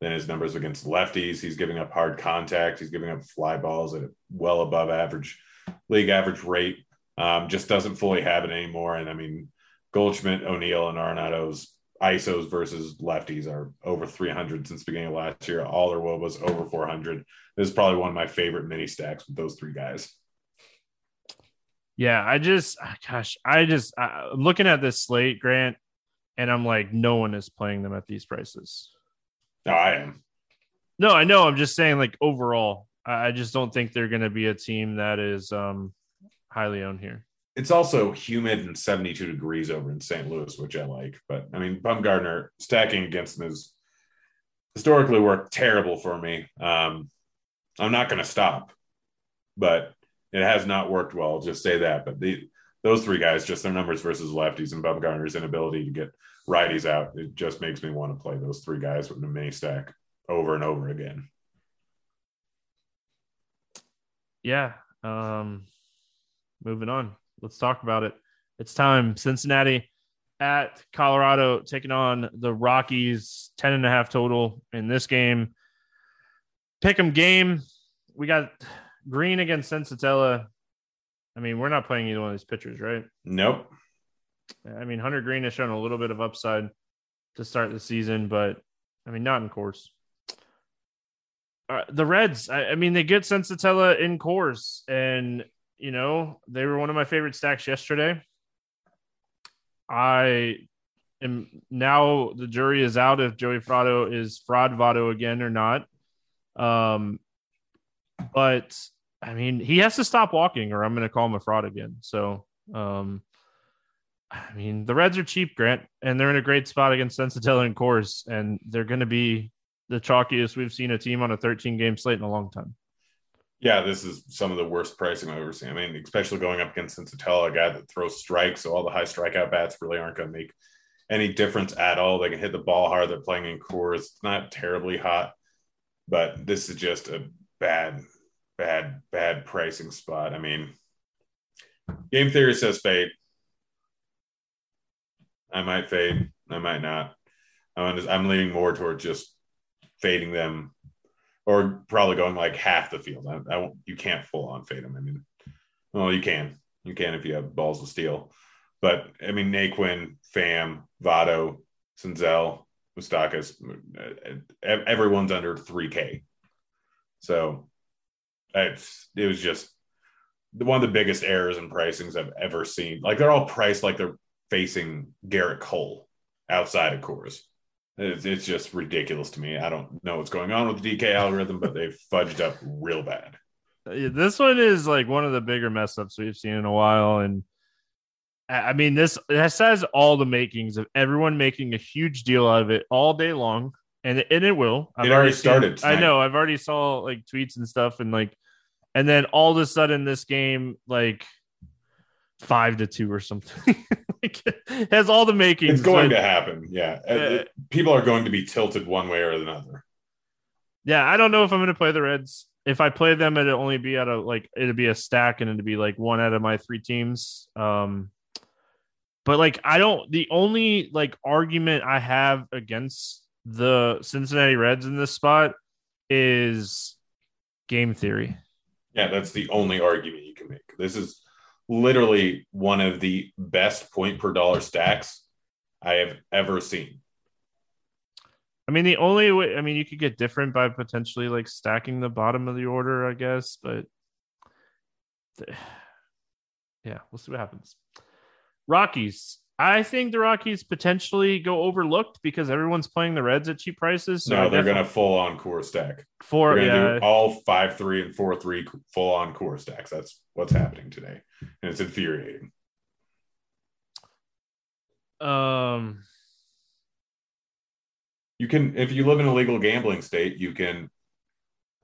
than his numbers against lefties. He's giving up hard contact. He's giving up fly balls at a well above average league average rate. Um, just doesn't fully have it anymore. And I mean, Goldschmidt, O'Neill, and Arenado's ISOs versus lefties are over 300 since the beginning of last year. All their was over 400. This is probably one of my favorite mini stacks with those three guys. Yeah, I just, ah, gosh, I just, I'm looking at this slate, Grant, and I'm like, no one is playing them at these prices. No, I am. No, I know. I'm just saying, like, overall, I just don't think they're going to be a team that is um, highly owned here it's also humid and 72 degrees over in St. Louis, which I like. But I mean, Bumgarner stacking against him has historically worked terrible for me. Um, I'm not going to stop, but it has not worked well. I'll just say that. But the, those three guys, just their numbers versus lefties and Bumgarner's inability to get righties out, it just makes me want to play those three guys with a mini stack over and over again. Yeah. Um, moving on let's talk about it. It's time. Cincinnati at Colorado taking on the Rockies, 10 and a half total in this game. Pick 'em game. We got Greene against Senzatela. I mean, we're not playing either one of these pitchers, right? Nope. I mean, Hunter Greene has shown a little bit of upside to start the season, but I mean, not in Coors. Uh, the Reds, I, I, mean, they get Senzatela in Coors, and you know, they were one of my favorite stacks yesterday. I am now the jury is out if Joey Votto is fraud Votto again or not. Um, but I mean, he has to stop walking, or I'm going to call him a fraud again. So, um, I mean, the Reds are cheap, Grant, and they're in a great spot against Senzatela and Coors, and they're going to be the chalkiest we've seen a team on a 13 game slate in a long time. Yeah, this is some of the worst pricing I've ever seen. I mean, especially going up against Senzatela, a guy that throws strikes, so all the high strikeout bats really aren't going to make any difference at all. They can hit the ball hard. They're playing in Coors. It's not terribly hot, but this is just a bad, bad, bad pricing spot. I mean, game theory says fade. I might fade. I might not. I'm, I'm leaning more towards just fading them, or probably going like half the field. I, I you can't full on fade them. I mean, well, you can. You can if you have balls of steel. But I mean, Naquin, Pham, Votto, Senzel, Moustakas, uh, uh, everyone's under 3K. So it's, it was just one of the biggest errors in pricings I've ever seen. Like they're all priced like they're facing Gerrit Cole outside of Coors. It's, it's just ridiculous to me. I don't know what's going on with the DK algorithm, but they've *laughs* fudged up real bad. This one is like one of the bigger mess ups we've seen in a while. And I mean, this this has all the makings of everyone making a huge deal out of it all day long, and and it will. I've it already, already started. Seen, I know. I've already saw like tweets and stuff, and like, and then all of a sudden, this game like five to two or something *laughs* like, has all the makings. It's going but, to happen. Yeah, uh, people are going to be tilted one way or another. Yeah, I don't know if I'm going to play the Reds. If I play them, it'd only be at a like it'd be a stack, and it'd be like one out of my three teams. Um, but like, I don't. The only like argument I have against the Cincinnati Reds in this spot is game theory. Yeah, that's the only argument you can make. This is literally one of the best point per dollar stacks I have ever seen. I mean, the only way, I mean, you could get different by potentially like stacking the bottom of the order, I guess, but *sighs* yeah, we'll see what happens. Rockies. I think the Rockies potentially go overlooked because everyone's playing the Reds at cheap prices. So no, they're going to full on core stack. Four, yeah. all five three and four three full on core stacks. That's what's happening today, and it's infuriating. Um, you can if you live in a legal gambling state, you can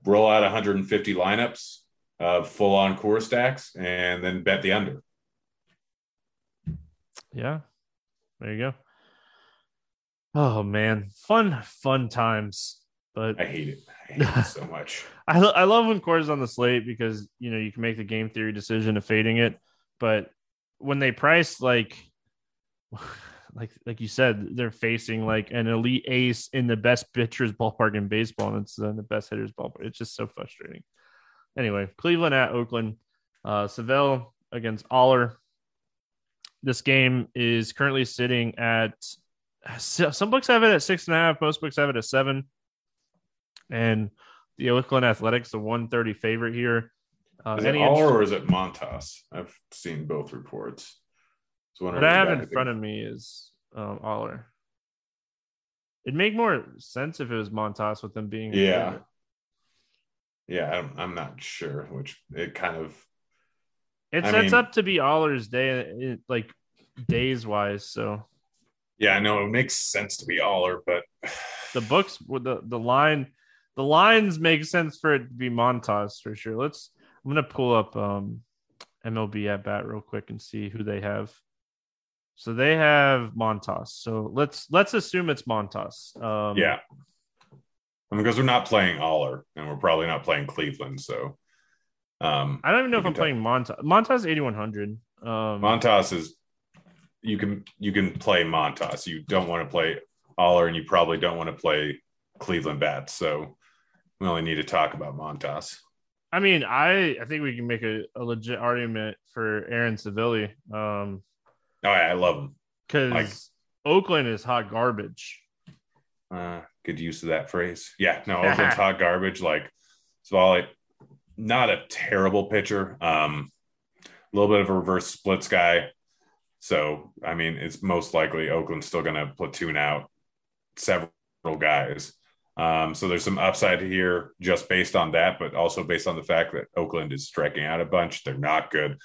roll out 150 lineups of full on core stacks and then bet the under. Yeah. There you go. Oh man, fun, fun times. But I hate it. I hate it so much. *laughs* I I love when Coors on the slate because you know you can make the game theory decision of fading it, but when they price like *laughs* like like you said, they're facing like an elite ace in the best pitcher's ballpark in baseball, and it's uh, the best hitter's ballpark. It's just so frustrating. Anyway, Cleveland at Oakland, uh, Civale against Oller. This game is currently sitting at some books have it at six and a half, most books have it at seven. And the Oakland Athletics, the 130 favorite here. Uh, is it Oller or is it Montas? I've seen both reports. So what I have in front of me is um, Oller. It'd make more sense if it was Montas with them being yeah, yeah. I'm, I'm not sure, which it kind of it I sets mean, up to be Oller's day, like days wise. So, yeah, I know it makes sense to be Oller, but *sighs* the books with the the line, the lines make sense for it to be Montas for sure. Let's. I'm gonna pull up um, MLB at bat real quick and see who they have. So they have Montas. So let's let's assume it's Montas. Um, yeah, because we're not playing Aller, and we're probably not playing Cleveland. So um, I don't even know if I'm playing Montas. Montas 8100. Um, Montas is you can you can play Montas. You don't want to play Oller, and you probably don't want to play Cleveland bats. So we only need to talk about Montas. I mean, I I think we can make a, a legit argument for Aaron Civale. Um, oh, yeah, I love him because like, Oakland is hot garbage. Uh, good use of that phrase. Yeah, no, *laughs* Oakland's hot garbage. Like Savilli, not a terrible pitcher. Um, a little bit of a reverse splits guy. So, I mean, it's most likely Oakland's still going to platoon out several guys. Um, so there's some upside here just based on that, but also based on the fact that Oakland is striking out a bunch. They're not good.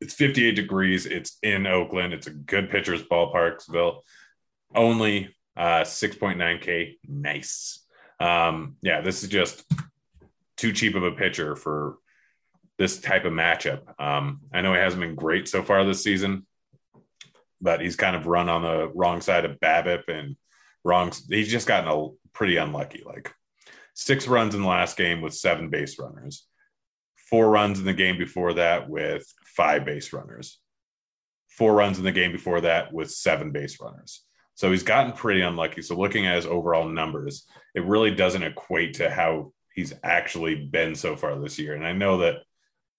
It's 58 degrees. It's in Oakland. It's a good pitcher's ballparksville. Only uh, 6.9K. Nice. Um, yeah, this is just too cheap of a pitcher for this type of matchup. Um, I know he hasn't been great so far this season, but he's kind of run on the wrong side of BABIP and wrong. He's just gotten a pretty unlucky. Like six runs in the last game with seven base runners, four runs in the game before that with five base runners, four runs in the game before that with seven base runners. So he's gotten pretty unlucky. So looking at his overall numbers, it really doesn't equate to how he's actually been so far this year. And I know that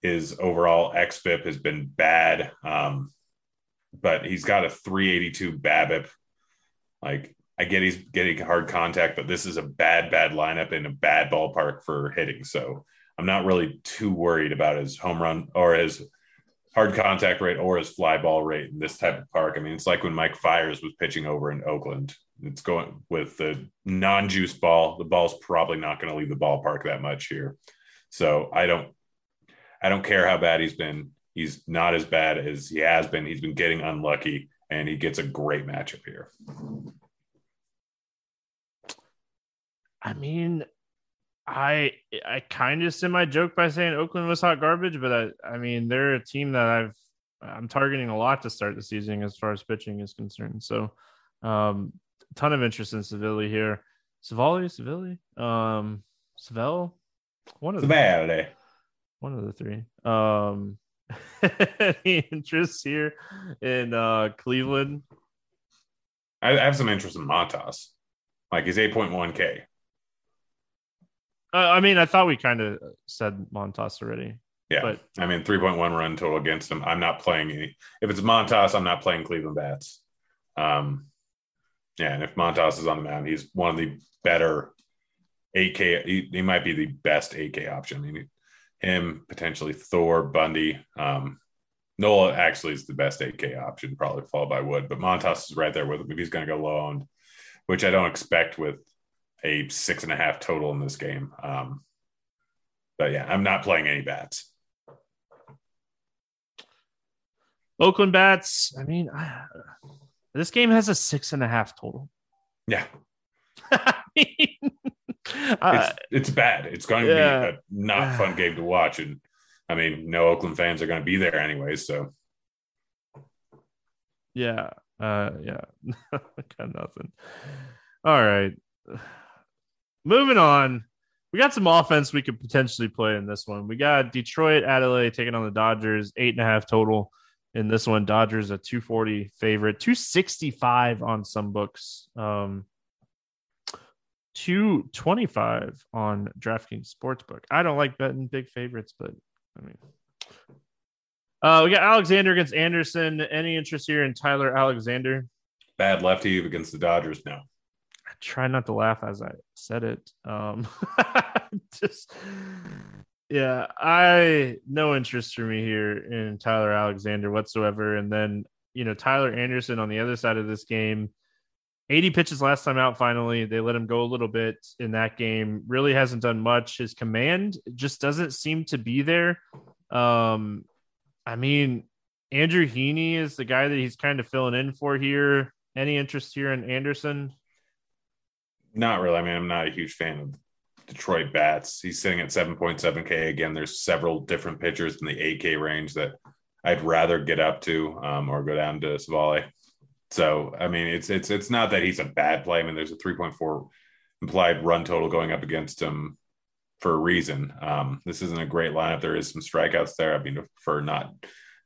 his overall xFIP has been bad, um, but he's got a 382 BABIP. Like I get he's getting hard contact, but this is a bad, bad lineup in a bad ballpark for hitting. So I'm not really too worried about his home run or his hard contact rate or his fly ball rate in this type of park. I mean, it's like when Mike Fiers was pitching over in Oakland. It's going with the non juice ball. The ball's probably not going to leave the ballpark that much here. So I don't, I don't care how bad he's been. He's not as bad as he has been. He's been getting unlucky, and he gets a great matchup here. I mean, I I kind of semi joke by saying Oakland was hot garbage, but I I mean they're a team that I've I'm targeting a lot to start the season as far as pitching is concerned. So, um, ton of interest in Savili here. Savali, Savili, um, Savell, one of the one of the three. Um, *laughs* any interest here in uh Cleveland? I, I have some interest in Montas. Like he's 8.1K. Uh, I mean, I thought we kind of said Montas already. Yeah, but I mean, 3.1 run total against him. I'm not playing any. If it's Montas, I'm not playing Cleveland bats. Um, yeah, and if Montas is on the mound, he's one of the better 8K. He, he might be the best 8K option. I mean, him potentially Thor, Bundy. Um, Nola actually is the best 8K option, probably followed by Wood, but Montas is right there with him if he's going to go low owned, which I don't expect with a six and a half total in this game. Um, but yeah, I'm not playing any bats. Oakland bats. I mean, this game has a six and a half total. Yeah. *laughs* I mean, uh, it's, it's bad. It's going to yeah. be a not *sighs* fun game to watch. And I mean, no Oakland fans are going to be there anyway. So, yeah. Uh, yeah. *laughs* Got nothing. All right. *sighs* Moving on. We got some offense we could potentially play in this one. We got Detroit, at LA taking on the Dodgers, eight and a half total in this one. Dodgers a 240 favorite, 265 on some books. Um, 225 on DraftKings Sportsbook. I don't like betting big favorites, but I mean, uh, we got Alexander against Anderson. Any interest here in Tyler Alexander? Bad lefty against the Dodgers. No. I try not to laugh as I said it. Um, *laughs* just yeah, I no interest for me here in Tyler Alexander whatsoever. And then you know Tyler Anderson on the other side of this game 80 pitches last time out finally. They let him go a little bit in that game. Really hasn't done much. His command just doesn't seem to be there. Um i mean andrew heaney is the guy that he's kind of filling in for here. Any interest here in anderson? Not really. I mean i'm not a huge fan of detroit bats he's sitting at 7.7k again there's several different pitchers in the 8k range that i'd rather get up to um, or go down to savali so I mean, it's it's it's not that he's a bad play. I mean, there's a 3.4 implied run total going up against him for a reason. Um, this isn't a great lineup. There is some strikeouts there. I mean, for not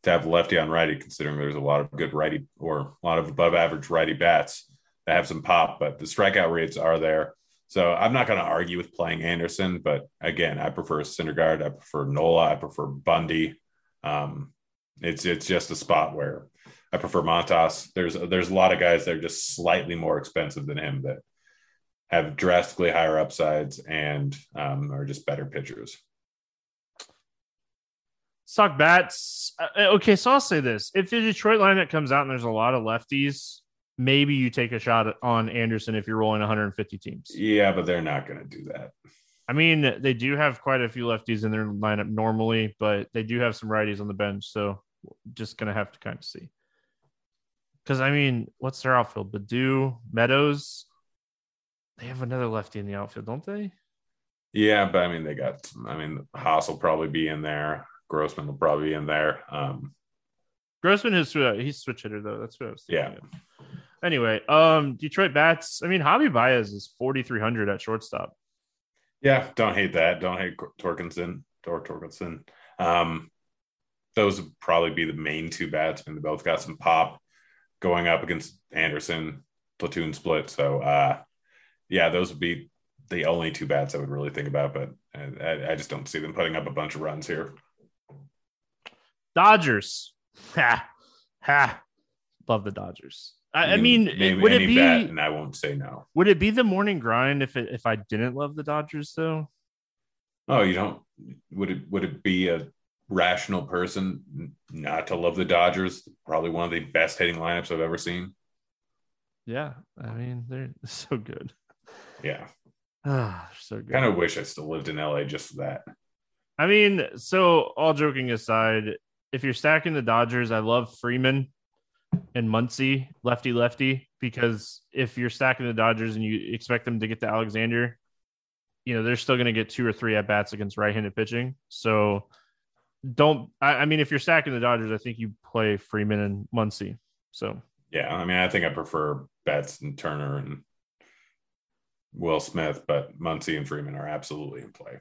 to have lefty on righty, considering there's a lot of good righty or a lot of above average righty bats that have some pop, but the strikeout rates are there. So I'm not going to argue with playing Anderson, but again, I prefer Syndergaard. I prefer Nola. I prefer Bundy. Um, it's it's just a spot where I prefer Montas. There's there's a lot of guys that are just slightly more expensive than him that have drastically higher upsides and um, are just better pitchers. Suck bats. Uh, okay, so I'll say this: if the Detroit lineup comes out and there's a lot of lefties, maybe you take a shot on Anderson if you're rolling 150 teams. Yeah, but they're not going to do that. I mean, they do have quite a few lefties in their lineup normally, but they do have some righties on the bench, so just going to have to kind of see. Because I mean, what's their outfield? Baddoo, Meadows. They have another lefty in the outfield, don't they? Yeah, but I mean, they got. I mean, Haas will probably be in there. Grossman will probably be in there. Um, Grossman is he's switch hitter though. That's what I was thinking. Yeah. Of. Anyway, um, Detroit bats. I mean, Javi Baez is forty three hundred at shortstop. Yeah, don't hate that. Don't hate Torkelson. Tor Torkelson. Um, those would probably be the main two bats. and they both got some pop going up against Anderson platoon split. So, uh, yeah, those would be the only two bats I would really think about. But I, I just don't see them putting up a bunch of runs here. Dodgers. *laughs* Ha ha. Love the Dodgers. I, I mean, would it be? and I won't say no. Would it be the morning grind if it, if I didn't love the Dodgers though? Oh, you don't. Would it would it be a rational person not to love the Dodgers? Probably one of the best hitting lineups I've ever seen. Yeah, I mean they're *laughs* so good. Yeah, *sighs* ah, so good. Kind of wish I still lived in LA just for that. I mean, so all joking aside, if you're stacking the Dodgers, I love Freeman and Muncy, lefty lefty, because if you're stacking the Dodgers and you expect them to get to Alexander, you know, they're still going to get two or three at bats against right handed pitching. So don't, I, I, mean, if you're stacking the Dodgers, I think you play Freeman and Muncy. So, yeah, I mean, I think I prefer Betts and Turner and Will Smith, but Muncy and Freeman are absolutely in play.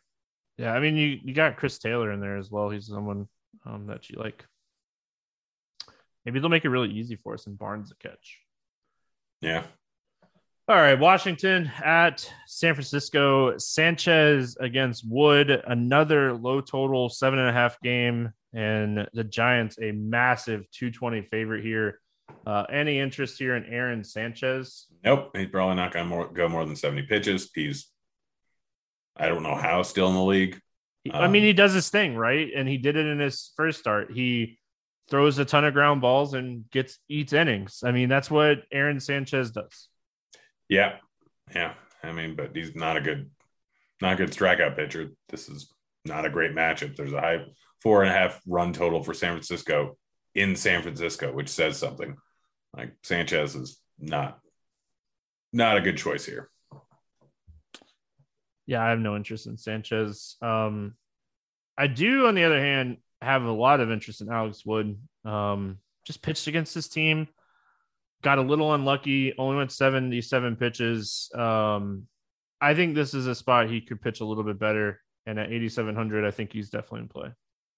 Yeah, I mean, you, you got Chris Taylor in there as well. He's someone um, that you like. Maybe they'll make it really easy for us in Barnes to catch. Yeah. All right, Washington at San Francisco. Sanchez against Wood, another low total seven and a half game, and the Giants a massive 220 favorite here. Uh, any interest here in Aaron Sanchez? Nope, he's probably not going to go more than 70 pitches. He's, I don't know how, still in the league. Um, I mean, he does his thing, right? And he did it in his first start. He throws a ton of ground balls and gets eats innings. I mean, that's what Aaron Sanchez does. Yeah, yeah. I mean, but he's not a good, not a good strikeout pitcher. This is not a great matchup. There's a high four and a half run total for San Francisco in San Francisco, which says something. Like Sanchez is not, not a good choice here. Yeah, I have no interest in Sanchez. Um, I do, on the other hand, have a lot of interest in Alex Wood. Um, just pitched against this team, got a little unlucky, only went 77 pitches. Um, I think this is a spot he could pitch a little bit better. And at 8,700, I think he's definitely in play.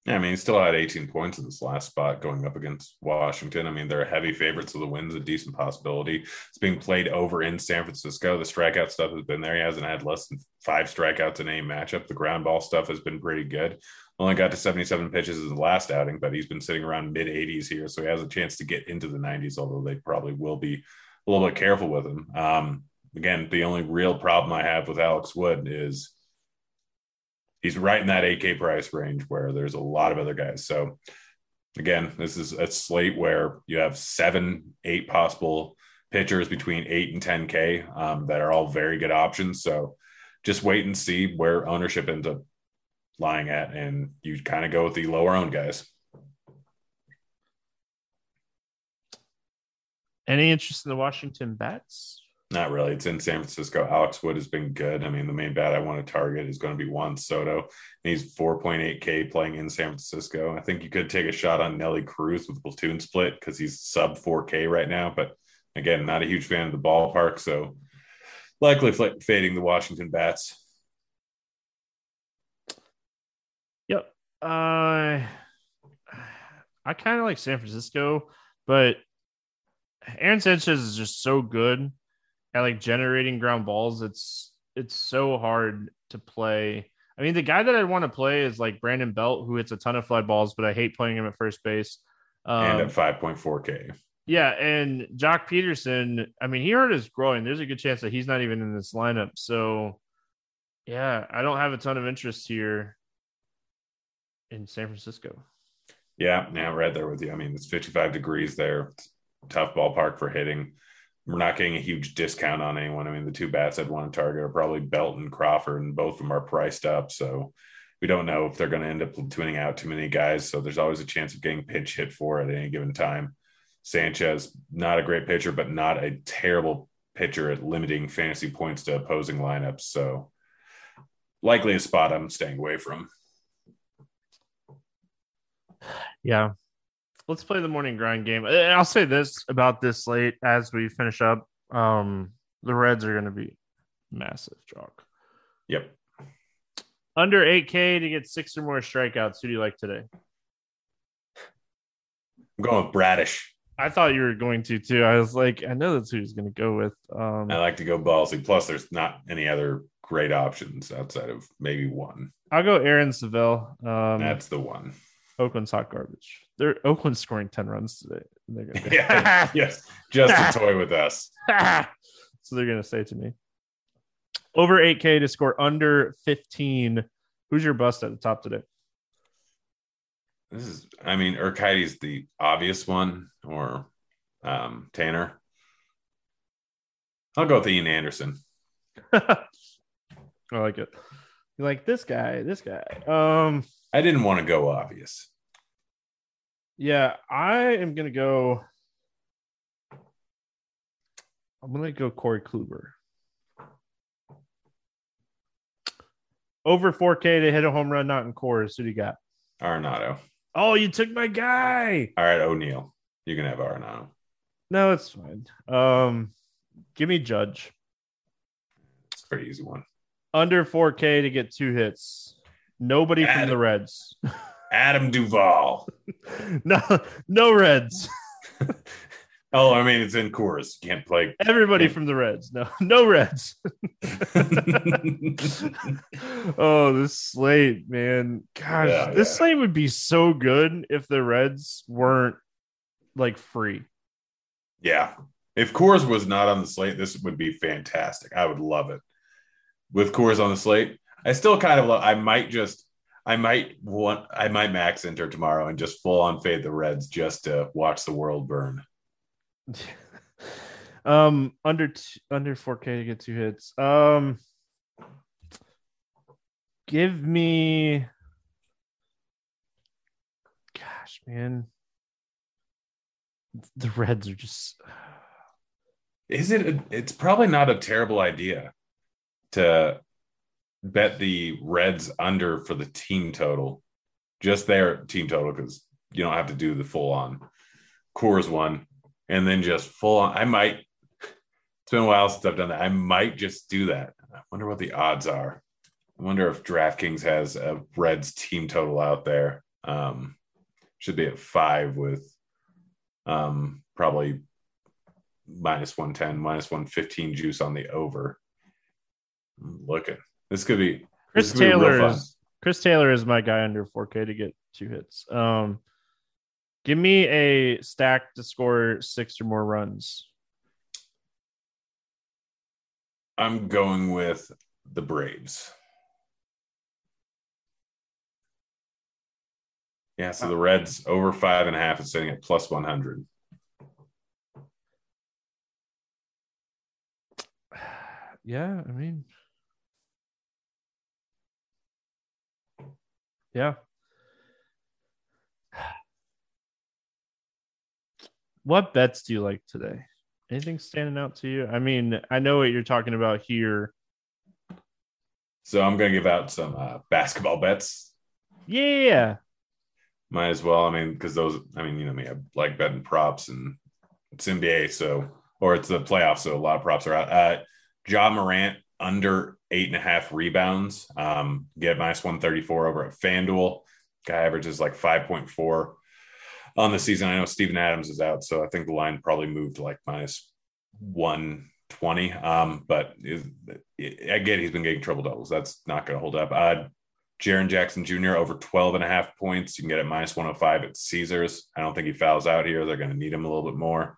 Yeah, I mean, he still had 18 points in this last spot going up against Washington. I mean, they're heavy favorites, so the win's a decent possibility. It's being played over in San Francisco. The strikeout stuff has been there. He hasn't had less than five strikeouts in any matchup. The ground ball stuff has been pretty good. Only got to 77 pitches in the last outing, but he's been sitting around mid 80s here, so he has a chance to get into the 90s, although they probably will be a little bit careful with him. Um, again, the only real problem I have with Alex Wood is – he's right in that 8K price range where there's a lot of other guys. So again, this is a slate where you have seven, eight possible pitchers between eight and 10K um, that are all very good options. So just wait and see where ownership ends up lying at, and you kind of go with the lower owned guys. Any interest in the Washington bats? Not really. It's in San Francisco. Alex Wood has been good. I mean, the main bat I want to target is going to be Juan Soto. And he's 4.8K playing in San Francisco. I think you could take a shot on Nelly Cruz with platoon split because he's sub 4K right now. But again, not a huge fan of the ballpark. So likely fading the Washington Bats. Yep. Uh, I kind of like San Francisco, but Aaron Sanchez is just so good at like generating ground balls, it's it's so hard to play. I mean, the guy that I want to play is like Brandon Belt, who hits a ton of fly balls, but I hate playing him at first base. Um, and at 5.4K. Yeah. And Joc Pederson, I mean, he hurt his growing. There's a good chance that he's not even in this lineup. So, yeah, I don't have a ton of interest here in San Francisco. Yeah. Now, right there with you. I mean, it's 55 degrees there. Tough ballpark for hitting we're not getting a huge discount on anyone. I mean, the two bats I'd want to target are probably Belt and Crawford, and both of them are priced up. So we don't know if they're going to end up tuning out too many guys. So there's always a chance of getting pitch hit for at any given time. Sanchez, not a great pitcher, but not a terrible pitcher at limiting fantasy points to opposing lineups. So likely a spot I'm staying away from. Yeah. Let's play the morning grind game. And I'll say this about this slate as we finish up. Um, the Reds are going to be massive chalk. Yep. Under 8K to get six or more strikeouts. Who do you like today? I'm going with Bradish. I thought you were going to too. I was like, I know that's who he's going to go with. Um, I like to go ballsy. Plus, there's not any other great options outside of maybe one. I'll go Aaron Civale. Um, That's the one. Oakland's hot garbage. They're Oakland's scoring 10 runs today. They're gonna *laughs* yeah, *laughs* yes, just a toy with us. *laughs* so they're going to say to me over 8K to score under 15. Who's your bust at the top today? This is, I mean, Urquidy's the obvious one, or um, Tanner. I'll go with Ian Anderson. I like it. You like this guy, this guy. Um, I didn't want to go obvious. Yeah, I am gonna go. I'm gonna go Corey Kluber. Over 4K to hit a home run, not in Coors. Who do you got? Arenado. Oh, you took my guy. All right, O'Neill. You can have Arenado. No, it's fine. Um, give me Judge. It's a pretty easy one. Under 4K to get two hits. Nobody from the Reds. Adam Duvall. *laughs* no, no Reds. *laughs* Oh, I mean, it's in Coors. You can't play. Everybody from the Reds. No, *laughs* no Reds. oh, this slate, man. Gosh, Yeah, this yeah. slate would be so good if the Reds weren't like free. yeah. If Coors was not on the slate, this would be fantastic. I would love it. With Coors on the slate, I still kind of love. I might just, I might want, I might max enter tomorrow and just full on fade the Reds just to watch the world burn. *laughs* um, under t- under 4K to get two hits. Um, give me. Gosh, man. The Reds are just. Is it? A, it's probably not a terrible idea to bet the Reds under for the team total, just their team total, because you don't have to do the full on Coors one, and then just full on. I might. It's been a while since I've done that. I might just do that. I wonder what the odds are. I wonder if DraftKings has a Reds team total out there. Um, should be at five with um, probably minus 110, minus 115 juice on the over. Looking. This could be Chris this could be real Taylor fun. is Chris Taylor is my guy under 4K to get two hits. Um, give me a stack to score six or more runs. I'm going with the Braves. Yeah, so the Reds over five and a half is sitting at plus 100. *sighs* Yeah, I mean, yeah. What bets do you like today? Anything standing out to you? I mean, I know what you're talking about here. So I'm going to give out some uh, basketball bets. Yeah, Might as well. I mean, because those, I mean, you know me, I like betting props and it's NBA, so, or it's the playoffs, so a lot of props are out. Uh, Ja Morant under eight and a half rebounds, um, get minus 134 over at FanDuel. Guy averages like 5.4 on the season. I know Steven Adams is out, so I think the line probably moved like minus 120. Um, but is, I get he's been getting triple doubles. That's not going to hold up. Uh, Jaren Jackson Jr. over 12 and a half points. You can get it minus 105 at Caesars. I don't think he fouls out here. They're going to need him a little bit more.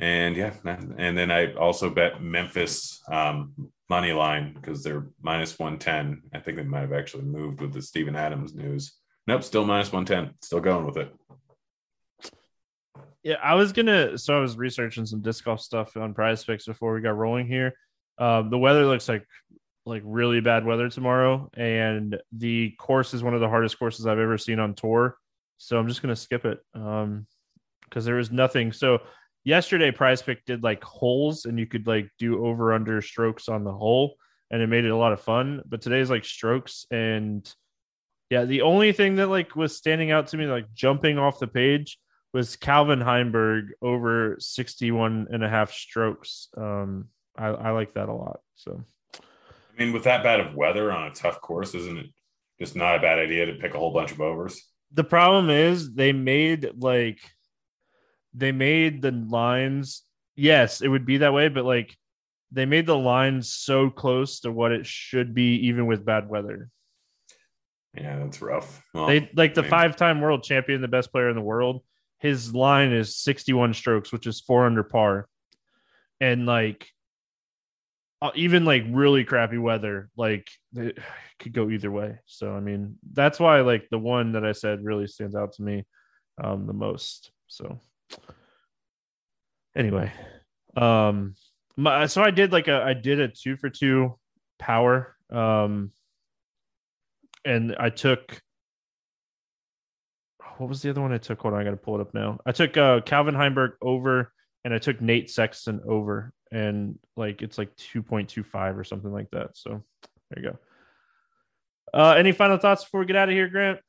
And yeah, and then I also bet Memphis um, money line because they're minus 110. I think they might have actually moved with the Steven Adams news. Nope, still minus 110. Still going with it. Yeah, I was gonna. So I was researching some disc golf stuff on Prize Picks before we got rolling here. Um, the weather looks like like really bad weather tomorrow, and the course is one of the hardest courses I've ever seen on tour. So I'm just gonna skip it um, because there is nothing. So yesterday, Prize Pick did like holes, and you could like do over under strokes on the hole, and it made it a lot of fun. But today's like strokes and yeah, the only thing that like was standing out to me, like jumping off the page, was Calvin Heimburg over 61 and a half strokes. Um, I, I like that a lot. So, I mean, with that bad of weather on a tough course, isn't it just not a bad idea to pick a whole bunch of overs? the problem is they made like they made the lines yes it would be that way but like they made the lines so close to what it should be even with bad weather. Yeah, that's rough. Well, they like the I mean, five-time world champion the best player in the world his line is 61 strokes which is four under par. And like uh, even like really crappy weather like it *sighs* could go either way. So i mean that's why like the one that i said really stands out to me um the most. So anyway um my, so i did like a i did a two for two power um and i took what was the other one I took? Hold on, I got to pull it up now. I took uh, Calvin Heimburg over, and I took Nate Sexton over, and like it's like two point two five or something like that. So there you go. Uh, any final thoughts before we get out of here, Grant?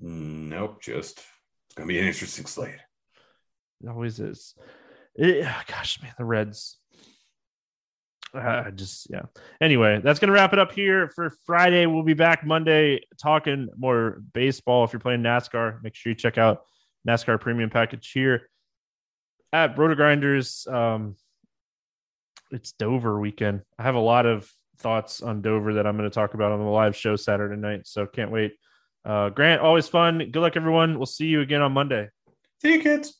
nope, just it's gonna be an interesting slate. It always is. It, *sighs* gosh, man, the Reds. I just yeah. Anyway, that's gonna wrap it up here for Friday. We'll be back Monday talking more baseball. If you're playing NASCAR, make sure you check out NASCAR Premium Package here at RotoGrinders. Um, it's Dover weekend. I have a lot of thoughts on Dover that I'm going to talk about on the live show Saturday night. So can't wait. Uh, Grant, always fun. Good luck, everyone. We'll see you again on Monday. See you, kids.